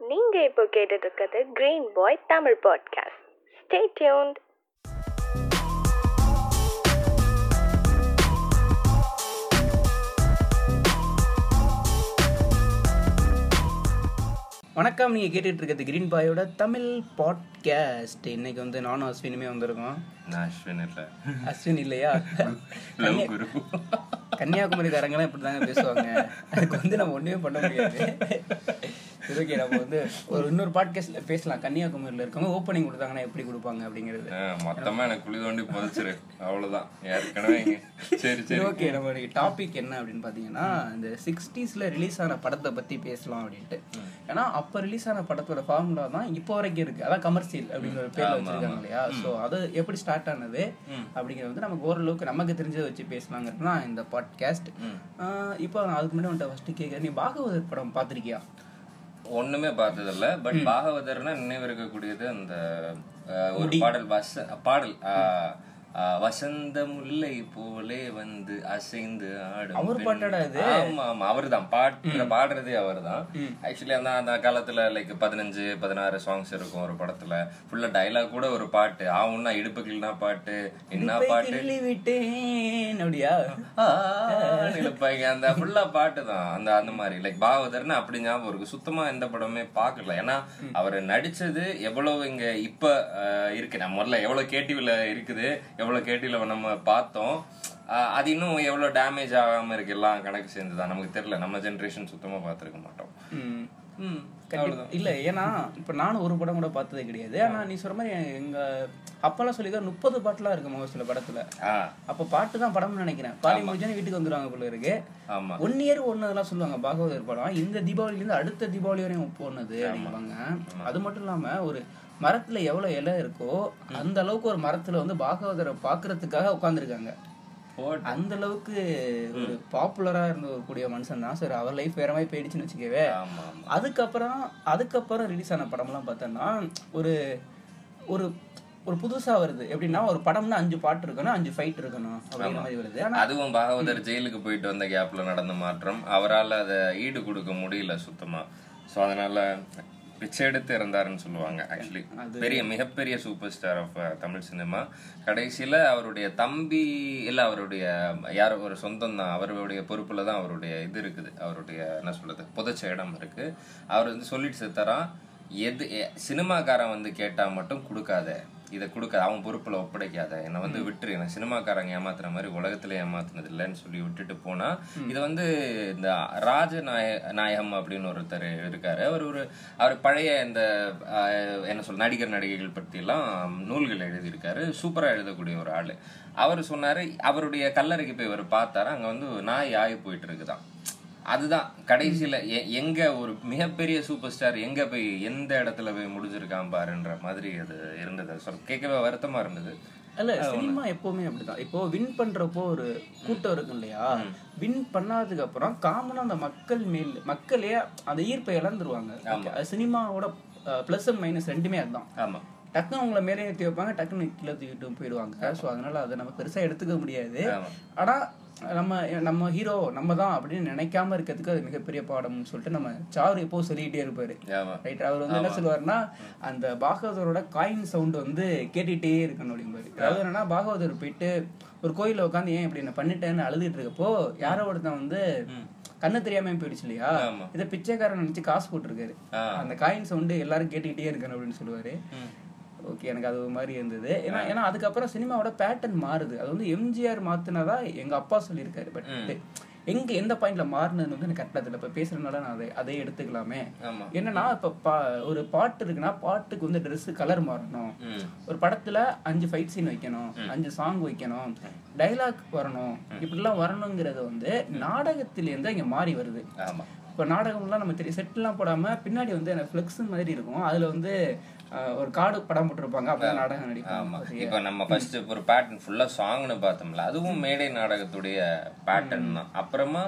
நீங்க இப்போ கேட்டுட்டு இருக்கிறது green boy Tamil podcast stay tuned வணக்கம் நீங்கள் கேட்டுட்டு இருக்கிறது கிரீன் பாயோட தமிழ் பாட்காஸ்ட் இன்னைக்கு வந்து நானும் அஸ்வினுமே வந்திருக்கோம். நான் அஸ்வின் இல்ல. அஸ்வின் இல்லையா? கன்னியாகுமரிக்காரங்களாம் இப்படி தாங்க பேசுவாங்க. அதுக்கு வந்து நம்ம ஒன்றுமே பண்ண முடியாது. ஓகே நம்ம வந்து ஒரு இன்னொரு பாட்காஸ்ட்ல பேசலாம். கன்னியாகுமரியில் இருக்கவங்க ஓப்பனிங் கொடுத்தாங்கன்னா எப்படி கொடுப்பாங்க அப்படிங்கிறது. மொத்தமா எனக்கு குழி தோண்டி புதைச்சிரு. அவ்வளவுதான். ஏற்கனவே சரி சரி. ஓகே நம்ம டாபிக் என்ன அப்படின்னு பார்த்தீங்கன்னா இந்த சிக்ஸ்டீஸில் ரிலீஸ் ஆன படத்தை பற்றி பேசலாம் அப்படின்ட்டு. ஏன்னா அப்போ ரிலீஸ் ஆன படத்தோட ஃபார்முலா தான் இப்போ வரைக்கும் இருக்கு. அதான் கமர்ஷியல் அப்படிங்கிற பேர்ல வச்சிருக்காங்க இல்லையா? ஸோ அது எப்படி ஸ்டார்ட் ஆனது அப்படிங்கிறது வந்து நமக்கு ஓரளவுக்கு நமக்கு தெரிஞ்சதை வச்சு பேசலாங்கிறது இந்த பாட்காஸ்ட் இப்போ அதுக்கு முன்னாடி வந்துட்டு ஃபர்ஸ்ட் கேட்குறேன் நீ பாகவதர் படம் பார்த்திருக்கியா? ஒண்ணுமே பார்த்ததில்ல. பட் பாகவதர்னா நினைவு இருக்கக்கூடியது அந்த ஒரு பாடல் வச பாடல் வசந்த முல்லை போலே வந்து அசைந்து ஆடும் அவர். பாட்டாடா இது? ஆமா ஆமா அவர்தான். பாட்டு பாடுறதே அவர்தான். ஆக்சுவலி அந்த அந்த காலத்துல லைக் பதினஞ்சு பதினாறு சாங்ஸ் இருக்கும் ஒரு படத்துல. ஃபுல்லா டைலாக் கூட ஒரு பாட்டு. ஆவுன்னா இடுப்புகள்னா பாட்டு? என்ன பாட்டு? விட்டேன் அப்படியா? அந்த ஃபுல்லா பாட்டு தான் அந்த அந்த மாதிரி. லைக் பாகவதர்னு அப்படி ஞாபகம் இருக்கு. சுத்தமா எந்த படமே பார்க்கல ஏன்னா அவர் நடிச்சது எவ்வளவு இங்க இப்ப இருக்கு. நம்ம முதல்ல எவ்வளவு கேட்டிவ்ல இருக்குது எவ்வளவு கேட்டிவ்ல நம்ம பார்த்தோம். அது இன்னும் எவ்வளவு டேமேஜ் ஆகாம இருக்கு எல்லாம் கணக்கு சேர்ந்துதான். நமக்கு தெரியல. நம்ம ஜென்ரேஷன் சுத்தமா பார்த்திருக்க மாட்டோம். இல்ல ஏன்னா இப்ப நானும் ஒரு படம் கூட பார்த்ததே கிடையாது. ஆனா நீ சொல்ற மாதிரி எங்க அப்பெல்லாம் சொல்லிதான் முப்பது பாட்டுலாம் இருக்கும் ஒரு சில படத்துல. அப்ப பாட்டு தான் படம்னு நினைக்கிறேன். பாடி முடிஞ்சோன்னு வீட்டுக்கு வந்துருவாங்க போல இருக்கு. ஆமா. ஒன் இயர் ஒன்னு அதெல்லாம் சொல்லுவாங்க பாகவதர் படம். இந்த தீபாவளில இருந்து அடுத்த தீபாவளி வரையும் போனது அப்படிம்பாங்க. அது மட்டும் இல்லாம ஒரு மரத்துல எவ்வளவு இலை இருக்கோ அந்த அளவுக்கு ஒரு மரத்துல வந்து பாகவதரை பாக்குறதுக்காக உட்கார்ந்துருக்காங்க. போட்டு அந்த அளவுக்கு ஒரு பாப்புலரா இருந்த ஒரு கூடிய மனுஷன் தான். சரி அவர் லைஃப் வேற மாதிரி போயிடுச்சுன்னு வச்சுக்கவே. அதுக்கப்புறம் அதுக்கப்புறம் ரிலீஸ் ஆன படம்லாம் பார்த்தோன்னா ஒரு ஒரு ஒரு புதுசா வருது. எப்படின்னா ஒரு படம்னா அஞ்சு பாட்டு இருக்கணும் அஞ்சு ஃபைட் இருக்கணும் அப்படிங்கிற மாதிரி வருது. அதுவும் பாகவதர் ஜெயிலுக்கு போயிட்டு வந்த கேப்ல நடந்த மாற்றம். அவரால் அதை ஈடு கொடுக்க முடியல சுத்தமா. சோ அதனால பிச்சை எடுத்து இறந்தாருன்னு சொல்லுவாங்க ஆக்சுவலி பெரிய மிகப்பெரிய super star of Tamil cinema. கடைசியில அவருடைய தம்பி இல்ல அவருடைய யாரோ ஒரு சொந்தம் தான் அவருடைய பொறுப்புல தான் அவருடைய இது இருக்குது. அவருடைய என்ன சொல்றது புதைச்ச இடம் இருக்கு. அவர் வந்து சொல்லிட்டு செத்தாராம் எது சினிமாக்காரன் வந்து கேட்டா மட்டும் கொடுக்காத. இதை கொடுக்காத அவன் பொறுப்புல ஒப்படைக்காத. என்னை வந்து விட்டுரு. என்ன சினிமாக்காரங்க ஏமாத்துற மாதிரி உலகத்துல ஏமாத்துனது இல்லைன்னு சொல்லி விட்டுட்டு போனா இது வந்து இந்த ராஜ நாய நாயகம் அப்படின்னு ஒருத்தர் இருக்காரு. அவர் ஒரு அவர் பழைய இந்த ஆஹ், என்ன சொல்ல நடிகர் நடிகைகள் பற்றி எல்லாம் நூல்கள் எழுதியிருக்காரு. சூப்பரா எழுதக்கூடிய ஒரு ஆளு. அவர் சொன்னாரு அவருடைய கல்லறைக்கு போய் அவர் பார்த்தாரு. அங்க வந்து நாய் ஆகி போயிட்டு இருக்குதான் அதுதான். கடைசியில எங்க ஒரு மிகப்பெரிய சூப்பர் ஸ்டார் எங்க போய் எந்த இடத்துல போய் முடிஞ்சிருக்கான் பாருன்ற மாதிரி அது இருந்தது. சொல் கேட்கவே வருத்தமா இருந்தது. இல்ல சினிமா எப்பவுமே அப்படிதான். இப்போ வின் பண்றப்போ ஒரு கூட்டம் இருக்கும் இல்லையா? வின் பண்ணாததுக்கு அப்புறம் காமனா அந்த மக்கள் மேல் மக்களே அந்த ஈர்ப்பை இழந்துருவாங்க. சினிமாவோட பிளஸ் அண்ட் மைனஸ் ரெண்டுமே அதுதான். ஆமா. டக்குன்னு உங்களை மேலே ஏற்றி வைப்பாங்க டக்குன்னு கீழே தூக்கிட்டு போயிடுவாங்க. ஸோ அதனால அதை நம்ம பெருசா எடுத்துக்க முடியாது. ஆமா. ஆனா நம்ம நம்ம ஹீரோ நம்ம தான் அப்படின்னு நினைக்காம இருக்கிறதுக்கு அது மிகப்பெரிய பாடம்னு சொல்லிட்டு நம்ம சாரு எப்போ சொல்லிக்கிட்டே இருப்பாரு. ரைட் அவர் வந்து என்ன சொல்லுவாருன்னா அந்த பாகவதரோட காயின் சவுண்ட் வந்து கேட்டுட்டே இருக்கணும் அப்படிம்பாரு. அதாவது என்னன்னா பாகவதர் போயிட்டு ஒரு கோயில்ல உட்காந்து ஏன் இப்படி நான் பண்ணிட்டேன்னு அழுதுட்டு இருக்கப்போ யாரோ ஒருத்தன் வந்து கண்ணு தெரியாம போயிடுச்சு இல்லையா. இதை பிச்சைக்காரன் நினைச்சு காசு போட்டிருக்காரு. அந்த காயின் சவுண்டு எல்லாரும் கேட்டுக்கிட்டே இருக்கணும் அப்படின்னு சொல்லுவாரு. ஓகே எனக்கு அது ஒரு மாதிரி இருந்தது. ஏன்னா ஏன்னா அதுக்கப்புறம் சினிமாவோட பேட்டர்ன் மாறுது. அது வந்து எம்ஜிஆர் மாத்தினதா எங்க அப்பா சொல்லியிருக்காரு. பட் எங்க எந்த பாயிண்ட்ல மாறினது வந்து எனக்கு கரெக்டாக தெரியல. இப்போ பேசுறதுனால நான் அதை அதை எடுத்துக்கலாமே. என்னன்னா இப்ப பா ஒரு பாட்டு இருக்குன்னா பாட்டுக்கு வந்து Dress கலர் மாறணும். ஒரு படத்துல அஞ்சு ஃபைட் சீன் வைக்கணும். அஞ்சு சாங் வைக்கணும். டைலாக் வரணும். இப்படிலாம் வரணுங்கிறது வந்து நாடகத்திலேருந்து இங்க மாறி வருது. இப்போ நாடகம்லாம் நம்ம தெரியும் செட்லாம் போடாம பின்னாடி வந்து எனக்கு ஃப்ளெக்ஸ் மாதிரி இருக்கும். அதுல வந்து ஒரு கார்டு படம் போட்டிருப்பாங்க அப்பதான் நாடகம் நடிப்பாங்க. இப்ப நம்ம ஃபர்ஸ்ட் ஒரு பேட்டர்ன் ஃபுல்லா சாங்னு பார்த்தோம்ல அதுவும் மேடை நாடகத்துடைய பேட்டர்ன் தான். அப்புறமா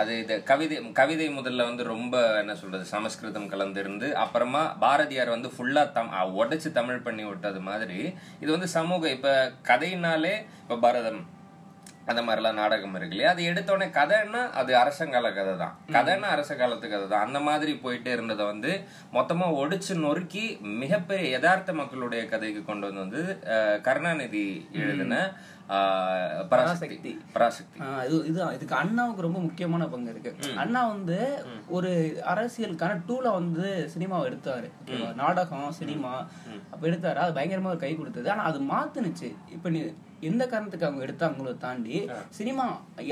அது இது கவிதை கவிதை முதல்ல வந்து ரொம்ப என்ன சொல்றது சமஸ்கிருதம் கலந்திருந்து அப்புறமா பாரதியார் வந்து ஃபுல்லா தம் உடைச்சு தமிழ் பண்ணி விட்டது மாதிரி இது வந்து சமூக இப்ப கதைனாலே இப்ப பரதம் அந்த மாதிரிலாம் நாடகம் இருக்கு இல்லையா? அது எடுத்தோடனே கதைன்னா அது அரசங்கால கதை தான். கதைன்னா அரச காலத்து கதை தான். அந்த மாதிரி போயிட்டே இருந்ததை வந்து மொத்தமா ஒடிச்சு நொறுக்கி மிகப்பெரிய யதார்த்த மக்களுடைய கதைக்கு கொண்டு வந்து வந்து கருணாநிதி எழுதின பராசக்தி. பராசக்தி. இதுதான் இதுக்கு அண்ணாவுக்கு ரொம்ப முக்கியமான பங்கு இருக்கு. அண்ணா வந்து ஒரு அரசியலுக்கான டூலை வந்து சினிமாவை எடுத்தாரு? நாடகம் சினிமா அப்ப எடுத்தாரு. அது பயங்கரமா ஒரு கை கொடுத்தது. ஆனா அது மாத்துனுச்சு. இப்ப நீ எந்த காரணத்துக்கு அவங்க எடுத்தாங்களோ தாண்டி சினிமா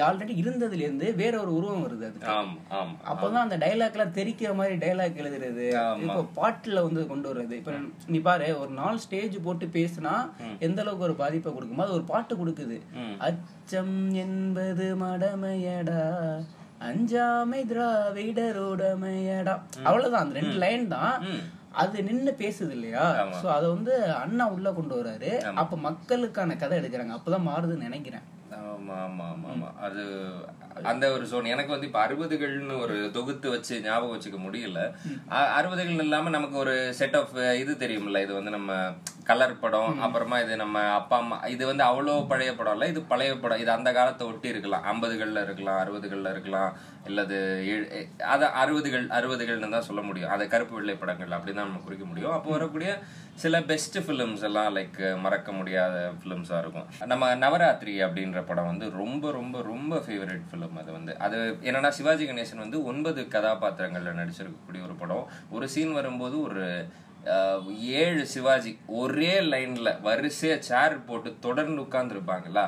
ஆல்ரெடி இருந்ததுல இருந்து வேற ஒரு உருவம் வருது ஆமா அப்பதான் அந்த டைலாக் எல்லாம் தெரிக்கிற மாதிரி டைலாக் எழுதுறது. இப்போ பாட்டுல வந்து கொண்டு வர்றது. இப்ப நீ பாரு ஒரு நாள் ஸ்டேஜ் போட்டு பேசினா எந்த அளவுக்கு ஒரு பாதிப்பை கொடுக்குமோ அது ஒரு பாட்டு கொடுக்குது. அச்சம் என்பது மடமையடா அஞ்சாமை திராவிடரோடமையடா அவ்வளவுதான் அந்த ரெண்டு லைன் தான் அது நின்னு பேசுது இல்லையா சோ அத வந்து அண்ணா உள்ள கொண்டு வராரு. அப்ப மக்களுக்கான கதை எடுக்கிறாங்க. அப்பதான் மாறுதுன்னு நினைக்கிறேன். ஆமா ஆமா ஆமா ஆமா. அது அந்த ஒரு சோன் எனக்கு வந்து இப்ப அறுபதுகள்னு ஒரு தொகுத்து வச்சு ஞாபகம் வச்சுக்க முடியல. அறுபதுகள் இல்லாம நமக்கு ஒரு செட் ஆஃப் இது தெரியும்ல. இது வந்து நம்ம கலர் படம் அப்புறமா இது நம்ம அப்பா அம்மா இது வந்து அவ்வளோ பழைய படம் இல்ல இது பழைய படம். இது அந்த காலத்தை ஒட்டி இருக்கலாம். ஐம்பதுகள்ல இருக்கலாம் அறுபதுகள்ல இருக்கலாம் இல்லது அத அறுபதுகள் அறுபதுகள்னு தான் சொல்ல முடியும். அதை கருப்பு வெள்ளை படங்கள் அப்படிதான் நம்ம குறிக்க முடியும். அப்போ வரக்கூடிய சில பெஸ்ட் ஃபிலிம்ஸ் எல்லாம் லைக் மறக்க முடியாத ஃபிலிம்ஸா இருக்கும். நம்ம நவராத்திரி அப்படின்ற படம் வந்து ரொம்ப ரொம்ப ரொம்ப ஃபேவரட் ஃபிலிம் அது வந்து. அது என்னன்னா சிவாஜி கணேசன் வந்து ஒன்பது கதாபாத்திரங்களில் நடிச்சிருக்கக்கூடிய ஒரு படம். ஒரு சீன் வரும்போது ஒரு ஏழு சிவாஜி ஒரே லைன்ல வரிசையா சேர் போட்டு தொடர்ந்து உட்கார்ந்துருப்பாங்கல்ல?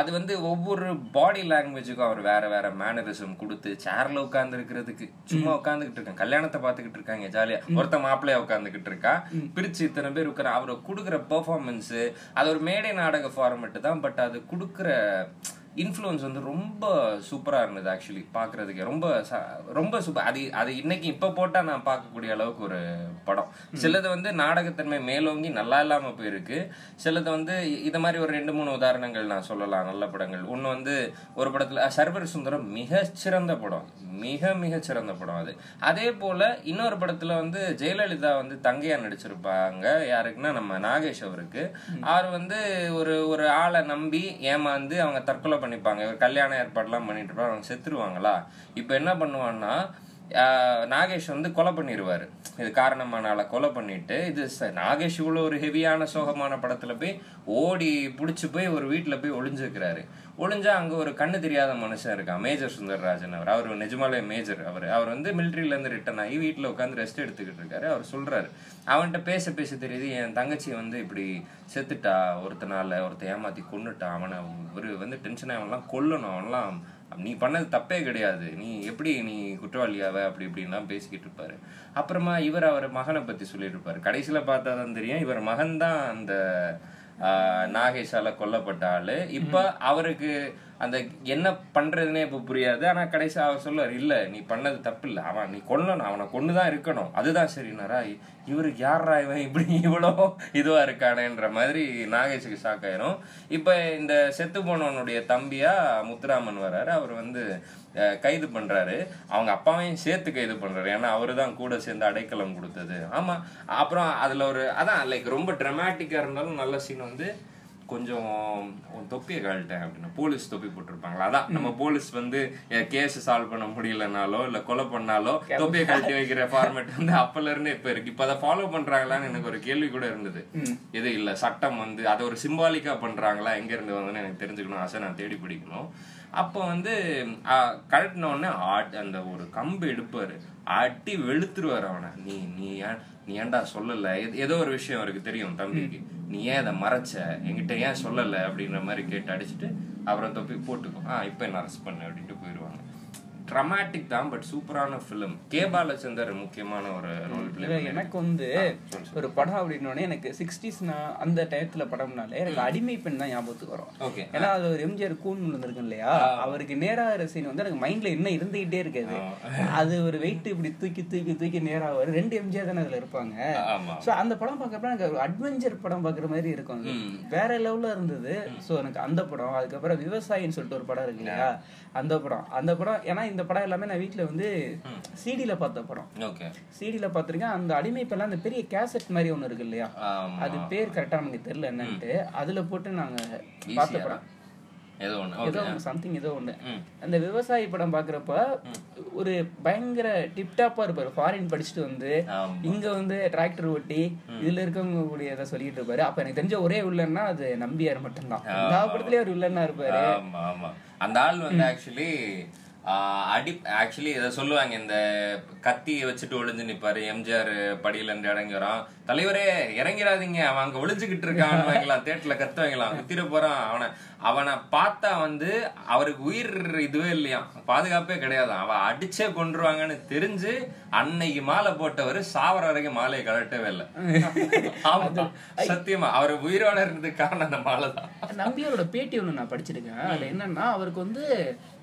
அது வந்து ஒவ்வொரு பாடி லாங்குவேஜுக்கும் அவர் வேற வேற மேனரிசம் கொடுத்து சேர்ல உட்கார்ந்து இருக்கிறதுக்கு சும்மா உட்காந்துக்கிட்டு இருக்காங்க. கல்யாணத்தை பார்த்துக்கிட்டு இருக்காங்க ஜாலியா ஒருத்த மாப்பிள்ளைய உட்காந்துக்கிட்டு இருக்கா. பிரிச்சு இத்தனை பேர் உட்கார அவர் கொடுக்குற பெர்ஃபார்மன்ஸ் அது ஒரு மேடை நாடக ஃபார்மெட் தான் பட் அது கொடுக்குற இன்ஃப்ளூயன்ஸ் வந்து ரொம்ப சூப்பரா இருந்தது ஆக்சுவலி பாக்குறதுக்கு ரொம்ப ரொம்ப சூப்பர் அது அது இன்னைக்கு இப்ப போட்டா நான் பார்க்கக்கூடிய அளவுக்கு ஒரு படம். சிலது வந்து நாடகத்தன்மை மேலோங்கி நல்லா இல்லாம போயிருக்கு. சிலது வந்து இத மாதிரி ஒரு ரெண்டு மூணு உதாரணங்கள் நான் சொல்லலாம் நல்ல படங்கள். ஒண்ணு வந்து ஒரு படத்துல சர்வர் சுந்தரம் மிக சிறந்த படம். மிக மிக சிறந்த படம் அது. அதே போல இன்னொரு படத்துல வந்து ஜெயலலிதா வந்து தங்கையா நடிச்சிருப்பாங்க. யாருக்குன்னா நம்ம நாகேஷ் அவருக்கு. அவர் வந்து ஒரு ஒரு ஆளை நம்பி ஏமாந்து அவங்க தற்கொலை பண்ணிப்பாங்க. இவர் கல்யாண ஏற்பாடுலாம் பண்ணிட்டு இருப்பாங்க அவங்க செத்துருவாங்களா? இப்போ என்ன பண்ணுவான்னா ஆஹ், நாகேஷ் வந்து கொலை பண்ணிடுவார் இது காரணமானால கொலை பண்ணிட்டு இது நாகேஷ் இவ்வளோ ஒரு ஹெவியான சோகமான படத்துல போய் ஓடி புடிச்சு போய் ஒரு வீட்டுல போய் ஒளிஞ்சுக்கிறாரு ஒளிஞ்சா அங்க ஒரு கண்ணு தெரியாத மனுஷன் இருக்கான். மேஜர் சுந்தரராஜன் அவர். அவர் நிஜமாலே மேஜர் அவர். அவர் வந்து மிலிட்ரியில இருந்து ரிட்டர்ன் ஆகி வீட்டுல உட்காந்து ரெஸ்ட் எடுத்துக்கிட்டு இருக்காரு. அவர் சொல்றாரு. அவன்கிட்ட பேச பேச தெரியுது என் தங்கச்சி வந்து இப்படி செத்துட்டா ஒருத்தனால ஒருத்த ஏமாத்தி கொன்னுட்டா அவனை ஒரு வந்து டென்ஷன் அவன்லாம் கொல்லணும். அவன்லாம் நீ பண்ணது தப்பே கிடையாது. நீ எப்படி நீ குற்றவாளியாவ அப்படி இப்படின்லாம் பேசிக்கிட்டு இருப்பாரு. அப்புறமா இவர் அவர் மகனை பத்தி சொல்லிட்டு இருப்பாரு. கடைசியில பார்த்தா தான் தெரியும் இவர் மகன் தான் அந்த நாகேஷால கொல்லப்பட்ட ஆளு. இப்ப அவருக்கு அந்த என்ன பண்ணுறதுனே இப்போ புரியாது. ஆனா கடைசி அவர் சொல்லுவார் இல்ல நீ பண்ணது தப்பு இல்லை அவன் நீ கொல்லணும். அவனை கொண்டுதான் இருக்கணும். அதுதான் சரினாரா இவருக்கு யாரா இவன் இப்படி இவ்வளோ இதுவா இருக்கானேன்ற மாதிரி நாகேஷுக்கு ஷாக் ஆயிரும். இப்ப இந்த செத்து போனவனுடைய தம்பியா முத்துராமன் வராரு. அவர் வந்து கைது பண்றாரு. அவங்க அப்பாவையும் சேர்த்து கைது பண்றாரு. ஏன்னா அவரு தான் கூட சேர்ந்து அடைக்கலம் கொடுத்தது. ஆமா. அப்புறம் அதுல ஒரு அதான் லைக் ரொம்ப ட்ரமாட்டிக்காக இருந்தாலும் நல்ல சீன் வந்து கொஞ்சம் தொப்பியை கழட்டேன் அப்படின்னா. போலீஸ் தொப்பி போட்டிருப்பாங்களா? அதான். நம்ம போலீஸ் வந்து கேஸ் சால்வ் பண்ண முடியலனாலோ இல்ல கொலை பண்ணாலோ தொப்பியை கழட்டி வைக்கிற ஃபார்மேட் வந்து அப்பல இருந்து இப்ப இருக்கு. இப்ப அதை ஃபாலோ பண்றாங்களான்னு எனக்கு ஒரு கேள்வி கூட இருந்தது. இது இல்ல சட்டம் வந்து அதை ஒரு சிம்பாலிக்கா பண்றாங்களா? எங்க இருந்து வந்ததுன்னு எனக்கு தெரிஞ்சுக்கணும். ஆசை நான் தேடி பிடிக்கணும். அப்போ வந்து கழட்டின உடனே அந்த ஒரு கம்பு எடுப்பாரு. அட்டி வெளுத்துருவாரு அவனை. நீ நீ ஏன் நீ ஏன்டா சொல்லல? ஏதோ- ஏதோ ஒரு விஷயம் அவருக்கு தெரியும் தம்பிக்கு. நீ ஏன் அதை மறைச்ச? என்கிட்ட ஏன் சொல்லல? அப்படின்ற மாதிரி கேட்டு அடிச்சுட்டு அப்புறம் தொப்பி போட்டுக்கோ. ஆ இப்போ என்ன அரெஸ்ட் பண்ணு? அப்படின்ட்டு போயிடுவாங்க ட்ரமாட்டிக் தான் பட் சூப்பரான ஃபிலிம் கே பாலச்சந்தர் முக்கியமான ஒரு ரோல் பிளே எனக்கு வந்து ஒரு படம் அப்படின்னோடனே எனக்கு சிக்ஸ்டீஸ் அந்த டயத்துல படம்னாலே எனக்கு அடிமை பெண் தான் ஞாபகத்துக்கு வரும். ஓகே. ஏன்னா அது ஒரு எம்ஜிஆர் கூன் இருந்திருக்கும் இல்லையா? அவருக்கு நேரா சீன் வந்து எனக்கு மைண்ட்ல என்ன இருந்துகிட்டே இருக்காது. அது ஒரு வெயிட் இப்படி தூக்கி தூக்கி தூக்கி நேரா வரும். ரெண்டு எம்ஜிஆர் தானே அதுல இருப்பாங்க. சோ அந்த படம் பார்க்கறப்ப எனக்கு ஒரு அட்வென்ச்சர் படம் பார்க்குற மாதிரி இருக்கும். வேற லெவல்ல இருந்தது. சோ எனக்கு அந்த படம் அதுக்கப்புறம் விவசாயின்னு சொல்லிட்டு ஒரு படம் இருக்கு இல்லையா? அந்த படம். அந்த படம் ஏன்னா இந்த படம் எல்லாமே நான் வீட்ல வந்து சிடில பார்த்த படம். ஓகே. சிடில பார்த்திருக்கேன். அந்த அடிமை பெல்லாம் அந்த பெரிய கேசட் மாதிரி ஒண்ணு இருக்கு இல்லையா? அது பேர் கரெக்டா நமக்கு தெரியல என்னன்ட்டு. அதுல போட்டு நாங்க பார்த்த படம். ஏதோ சம்திங் ஏதோ ம். அந்த விவசாயி படம் பாக்குறப்ப ஒரு பயங்கர டிப்டாப்பா இருப்பாரு. ஃபாரின் படிச்சுட்டு வந்து. இங்க வந்து டிராக்டர் ஓட்டி இதுல இருக்கவங்க கூட ஏதோ சொல்லிட்டு இருப்பாரு. அப்ப எனக்கு தெரிஞ்ச ஒரே வில்லன்னா அது நம்பியார் மட்டும்தான். எல்லா படத்துலயும் ஒரு வில்லனா இருப்பாரு. ஆமா ஆமா. அந்த ஆள் வந்து ஆக்சுவலி அடி ஆக்சுவலி இதை சொல்லுவாங்க இந்த கத்தியை வச்சுட்டு ஒளிஞ்சு நிப்பாரு எம்ஜிஆர் படியில இருந்து இறங்கி வரான். தலைவரே இறங்கிடாதீங்க. அவன் அங்க ஒளிஞ்சுக்கிட்டு இருக்கான் வாங்கலாம் தேட்டர்ல கத்து வாங்கலாம் குத்திர போறான். அவனை அவனை பார்த்தா வந்து அவருக்கு உயிர் இதுவே இல்லையாம் பாதுகாப்பே கிடையாது. அவன் அடிச்சே கொன்றுவாங்கன்னு தெரிஞ்சு அன்னைக்கு மாலை போட்டவர் சாவர வரைக்கும் மாலையை கழட்டவே இல்லை. சத்தியமா அவர் உயிரோட இருந்ததுக்கு காரணம் அந்த மாலை தான். நம்பியாரோட பேட்டி ஒண்ணு நான் படிச்சிருக்கேன். அதுல என்னன்னா அவருக்கு வந்து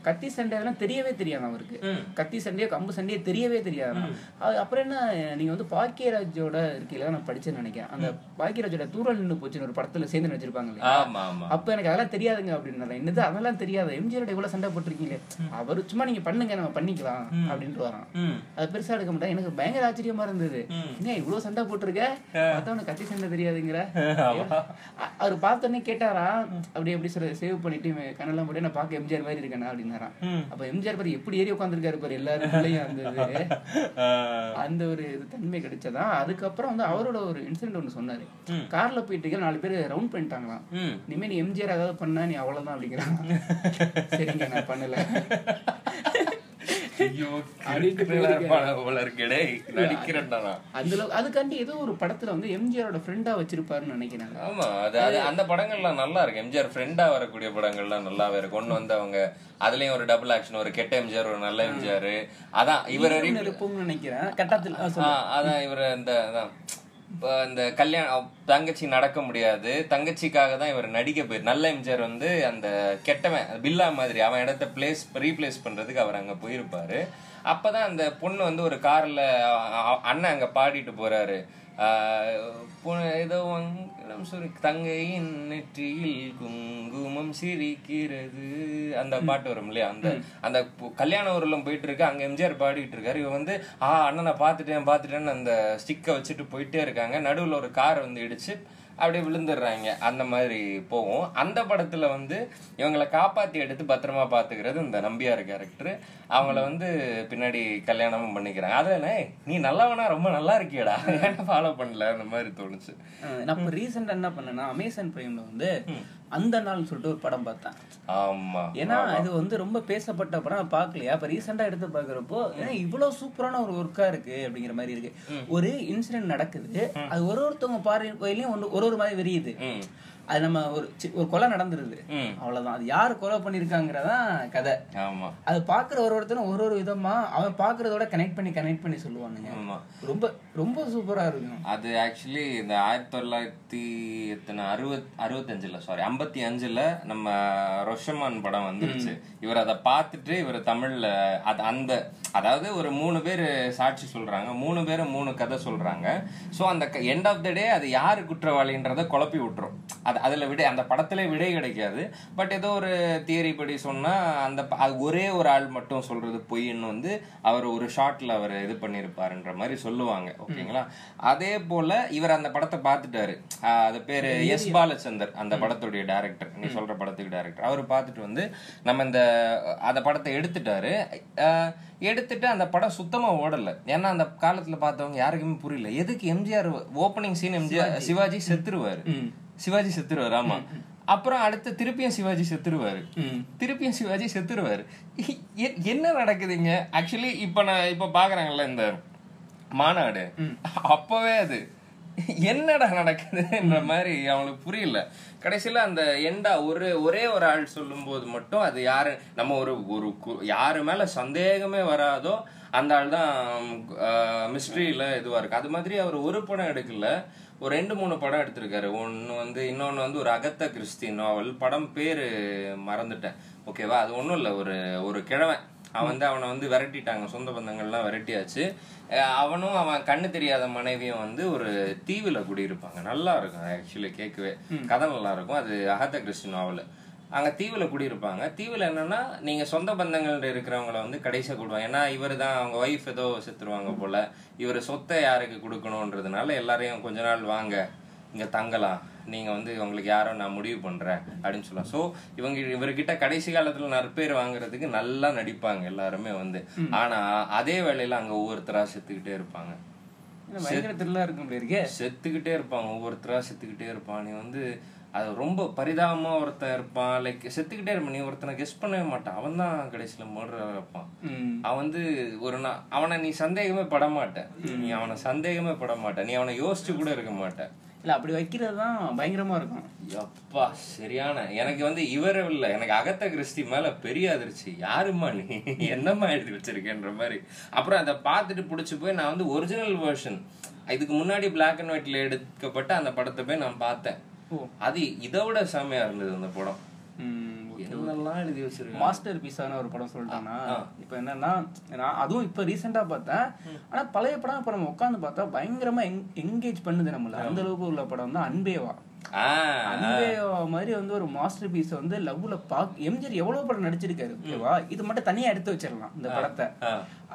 கத்தி சண்டை அதெல்லாம் தெரியவே தெரியாது அவருக்கு. கத்தி சண்டையோ கம்பு சண்டையோ தெரியவே தெரியாது அது அப்புறம் என்ன நீங்க வந்து பாக்கியராஜோட இருக்கீங்களா? நான் படிச்சேன்னு நினைக்கிறேன். அந்த பாக்கியராஜோட தூரல் நின்று போச்சுன்னு ஒரு படத்துல சேர்ந்து நடிச்சிருப்பாங்க ஆமா அப்ப எனக்கு அதெல்லாம் தெரியாதுங்க அப்படின்னு என்னது அதெல்லாம் தெரியாது. எம்ஜிஆரோட இவ்வளவு சண்டை போட்டிருக்கீங்களே. அவர் சும்மா நீங்க பண்ணுங்க நம்ம பண்ணிக்கலாம் அப்படின்ட்டு வரான். அது பெருசா எடுக்க மாட்டேன் எனக்கு பயங்கர ஆச்சரியமா இருந்தது. என்ன இவ்வளவு சண்டை போட்டிருக்க? பார்த்தா உனக்கு கத்தி சண்டை தெரியாதுங்கிற. அவர் பார்த்தோன்னே கேட்டாரா அப்படி எப்படி சொல்ற சேவ் பண்ணிட்டு கண்ணெல்லாம் போட்டு நான் பார்க்க எம்ஜிஆர் மாதிரி இருக்கேனா? அப்படின்னாராம். அப்ப எம்ஜிஆர் பாரு எப்படி ஏறி உட்காந்துருக்காரு பாரு எல்லாருக்குள்ளயும் அந்த அந்த ஒரு தன்மை கிடைச்சதான் அதுக்கப்புறம் வந்து அவரோட ஒரு இன்சிடென்ட் ஒண்ணு சொன்னாரு. கார்ல போயிட்டு நாலு பேர் ரவுண்ட் பண்ணிட்டாங்களாம். இனிமே நீ எம்ஜிஆர் ஏதாவது பண்ணா நீ அவ்வளவுதான் அப்படிங்கிறான் சரிங்க நான் பண்ணல. அதுக்காண்டி ஏதோ ஒரு படத்துல வந்து எம்ஜிஆரோட ஃப்ரெண்டா வச்சிருப்பாருன்னு நினைக்கிறாங்க. ஆமா அது அந்த படங்கள்லாம் நல்லா இருக்கு. எம்ஜிஆர் ஃப்ரெண்டா வரக்கூடிய படங்கள்லாம் நல்லாவே இருக்கு. ஒண்ணு வந்து அவங்க அதுலயும் ஒரு டபுள் ஆக்ஷன் ஒரு கெட்ட எம்ஜிஆர் ஒரு நல்ல எம்ஜிஆர் அதான் இவர் நினைக்கிறேன். கட்டத்தில். அதான் இவர் இந்த அதான். இப்போ இந்த கல்யாணம் தங்கச்சி நடக்க முடியாது. தங்கச்சிக்காக தான் இவர் நடிக்க போய் நல்ல எம்ஜிஆர் வந்து அந்த கெட்டவன் பில்லா மாதிரி அவன் இடத்த பிளேஸ் ரீப்ளேஸ் பண்றதுக்கு அவர் அங்க போயிருப்பாரு. அப்பதான் அந்த பொண்ணு வந்து ஒரு கார்ல அண்ணன் அங்க பாடிட்டு போறாரு. பொ- ஏதோ வங்கிடம் சுரி தங்கையின் நெற்றியில் குங்குமம் சிரிக்கிறது. அந்த பாட்டு வரும் இல்லையா? அந்த அந்த கல்யாண ஊர்ல போயிட்டு இருக்கு அங்க எம்ஜிஆர் பாடிட்டு இருக்காரு. இவன் வந்து ஆ அண்ணனை பாத்துட்டேன் பாத்துட்டேன்னு அந்த ஸ்டிக்கை வச்சுட்டு போயிட்டே இருக்காங்க. நடுவுல ஒரு கார் வந்து இடிச்சு அப்படியே விழுந்துடுறாங்க. அந்த மாதிரி போகும். அந்த படத்துல வந்து இவங்களை காப்பாத்தி எடுத்து பத்திரமா பாத்துக்கிறது இந்த நம்பியார் கேரக்டர் அவங்கள வந்து பின்னாடி கல்யாணமும் பண்ணிக்கிறாங்க. அதுல நீ நல்லவனா ரொம்ப நல்லா இருக்கியடா. ஃபாலோ பண்ணல? அந்த மாதிரி தோணுச்சு. ஆ, நான் இப்போ ரீசெண்டா என்ன பண்ணேன்னா அமேசான் பிரைம்ல வந்து அந்த நாள் சொல்லிட்டு ஒரு படம் பார்த்தேன். ஆமா. ஏன்னா இது வந்து ரொம்ப பேசப்பட்ட படம் நான் பார்க்கலையா? அப்ப ரீசெண்டா எடுத்து பாக்குறப்போ ஏன்னா இவ்வளவு சூப்பரான ஒரு ஒர்க்கா இருக்கு அப்படிங்கிற மாதிரி இருக்கு. ஒரு இன்சிடென்ட் நடக்குது. அது ஒரு ஒருத்தவங்க பார்வையிலயும் ஒரு ஒரு மாதிரி விரியுது. அது நம்ம ஒரு ஒரு கொலை நடந்துருது. அவ்வளவுதான். அது யாரு கொலை பண்ணிருக்காங்கிறதான் கதை. ஆமா. அது பாக்குற ஒரு ஒருத்தரும் ஒரு ஒரு விதமா அவன் பாக்குறதோட கனெக்ட் பண்ணி கனெக்ட் பண்ணி சொல்லுவானுங்க. ஆமா. ரொம்ப ரொம்ப சூப்பரா இருக்கும். அது ஆக்சுவலி இந்த ஆயிரத்தி தொள்ளாயிரத்தி எத்தனை அறுபத் அறுபத்தஞ்சுல சாரி ஐம்பத்தி அஞ்சுல நம்ம ரொஷமான் படம் வந்துருச்சு. இவர் அதை பார்த்துட்டு இவர் தமிழ்ல அது அந்த அதாவது ஒரு மூணு பேர் சாட்சி சொல்றாங்க. மூணு பேரும் மூணு கதை சொல்றாங்க. ஸோ அந்த எண்ட் ஆஃப் த டே அது யாரு குற்றவாளின்றத குழப்பி விட்டுரும். அது அதுல விடை அந்த படத்துல விடை கிடைக்காது. பட் ஏதோ ஒரு தியரி படி சொன்னா அந்த ஒரே ஒரு ஆள் மட்டும் சொல்றது பொய்ன்னு வந்து அவர் ஒரு ஷார்ட்ல அவர் இது பண்ணிருப்பாருன்ற மாதிரி சொல்லுவாங்க. ஓகேங்களா? அதே போல இவர் அந்த படத்தை பார்த்துட்டாரு. அது பேரு எஸ் பாலச்சந்தர் அந்த படத்துடைய டைரக்டர் நீ சொல்ற படத்துக்கு டைரக்டர் அவர் பார்த்துட்டு வந்து நம்ம இந்த அந்த படத்தை எடுத்துட்டாரு. எடுத்துட்டு அந்த படம் சுத்தமா ஓடல. ஏன்னா அந்த காலத்துல பார்த்தவங்க யாருக்குமே புரியல. எதுக்கு எம்ஜிஆர் ஓப்பனிங் சீன் எம்ஜிஆர் சிவாஜி. செத்துருவாரு. சிவாஜி செத்துருவாரு ஆமா. அப்புறம் அடுத்து திருப்பியும் சிவாஜி செத்துருவாரு. திருப்பியும் சிவாஜி செத்துருவாரு. என்ன நடக்குதுங்க? ஆக்சுவலி இப்ப நான் இப்ப பாக்குறாங்கல்ல இந்த மாநாடு. அப்பவே அது. என்னடா நடக்குதுன்ற மாதிரி அவங்களுக்கு புரியல. கடைசியில அந்த எண்டா ஒரு ஒரே ஒரு ஆள் சொல்லும்போது மட்டும் அது யாரு நம்ம ஒரு ஒரு யாரு மேல சந்தேகமே வராதோ அந்த ஆள் தான் மிஸ்ட்ரியில இதுவா இருக்கு. அது மாதிரி அவர் ஒரு படம் எடுக்கல. ஒரு ரெண்டு மூணு படம் எடுத்திருக்காரு. ஒன்னு வந்து இன்னொன்னு வந்து ஒரு அகத்த கிறிஸ்தி நாவல் படம் பேரு மறந்துட்டேன். ஓகேவா அது ஒண்ணும் இல்ல. ஒரு ஒரு கிழவன். அவன் வந்து அவனை வந்து விரட்டிட்டாங்க. சொந்த பந்தங்கள்லாம் விரட்டியாச்சு. அவனும் அவன் கண்ணு தெரியாத மனைவியும் வந்து ஒரு தீவுல குடியிருப்பாங்க. நல்லா இருக்கும் ஆக்சுவலி கேட்கவே. கதை நல்லா இருக்கும். அது அகத்த கிறிஸ்டி நாவல் அங்க தீவுல குடியிருப்பாங்க. தீவுல என்னன்னா நீங்க சொந்த பந்தங்கள் இருக்கிறவங்கள வந்து கடைசியா கூடுவாங்க ஏன்னா இவர் தான் அவங்க ஒய்ஃப் ஏதோ செத்துருவாங்க போல. இவர் சொத்தை யாருக்கு கொடுக்கணுன்றதுனால எல்லாரையும் கொஞ்ச நாள் வாங்க இங்க தங்கலாம். நீங்க வந்து உங்களுக்கு யாரோ நான் முடிவு பண்றேன் அப்படின்னு சொல்லலாம் சோ இவங்க இவர்கிட்ட கடைசி காலத்துல நற்பேர் வாங்குறதுக்கு நல்லா நடிப்பாங்க எல்லாருமே வந்து. ஆனா அதே வேளையில அங்க ஒவ்வொருத்தரா செத்துக்கிட்டே இருப்பாங்க. செத்துக்கிட்டே இருப்பாங்க. ஒவ்வொருத்தரா செத்துக்கிட்டே இருப்பான். நீ வந்து அது ரொம்ப பரிதாபமா ஒருத்தன் இருப்பான். லைக் செத்துக்கிட்டே இருப்பான். நீ ஒருத்தனை கெஸ் பண்ணவே மாட்டான். அவன் தான் கடைசியில மர்டர் இருப்பான். அவன் வந்து ஒரு நா- அவனை நீ சந்தேகமே பட மாட்ட நீ அவனை சந்தேகமே பட மாட்ட நீ அவனை யோசிச்சு கூட இருக்க மாட்ட. இல்ல அப்படி வைக்கிறது தான் பயங்கரமா இருக்கும். அப்பா சரியான. எனக்கு வந்து இவரை இல்ல. எனக்கு அகத்த கிறிஸ்டி மேல பெரிய அதிர்ச்சி. யாரும்மா நீ? என்னம்மா எழுதி வச்சிருக்கேன்ற மாதிரி. அப்புறம் அதை பார்த்துட்டு பிடிச்சி போய் நான் வந்து ஒரிஜினல் வெர்ஷன் இதுக்கு முன்னாடி பிளாக் அண்ட் ஒயிட்ல எடுக்கப்பட்ட அந்த படத்தை போய் நான் பார்த்தேன். அது இதை விட செமையா இருந்தது அந்த படம். என்னெல்லாம் எழுதி வச்சிருக்கேன் மாஸ்டர் பீஸான ஒரு படம் சொல்லிட்டானா இப்ப என்னன்னா நான் அதுவும் இப்ப ரீசெண்டா பார்த்தேன். ஆனா பழைய படம் இப்ப நம்ம உட்காந்து பார்த்தா பயங்கரமா என்கேஜ் பண்ணுது நம்மள. அந்த அளவுக்கு உள்ள படம் வந்து அன்பேவா. அன்பேவா மாதிரி வந்து ஒரு மாஸ்டர் பீஸ் வந்து லவ்ல பாக் எம்ஜிஆர் எவ்வளவு படம் நடிச்சிருக்காரு ஓகேவா? இது மட்டும் தனியா எடுத்து வச்சிடலாம் இந்த படத்தை.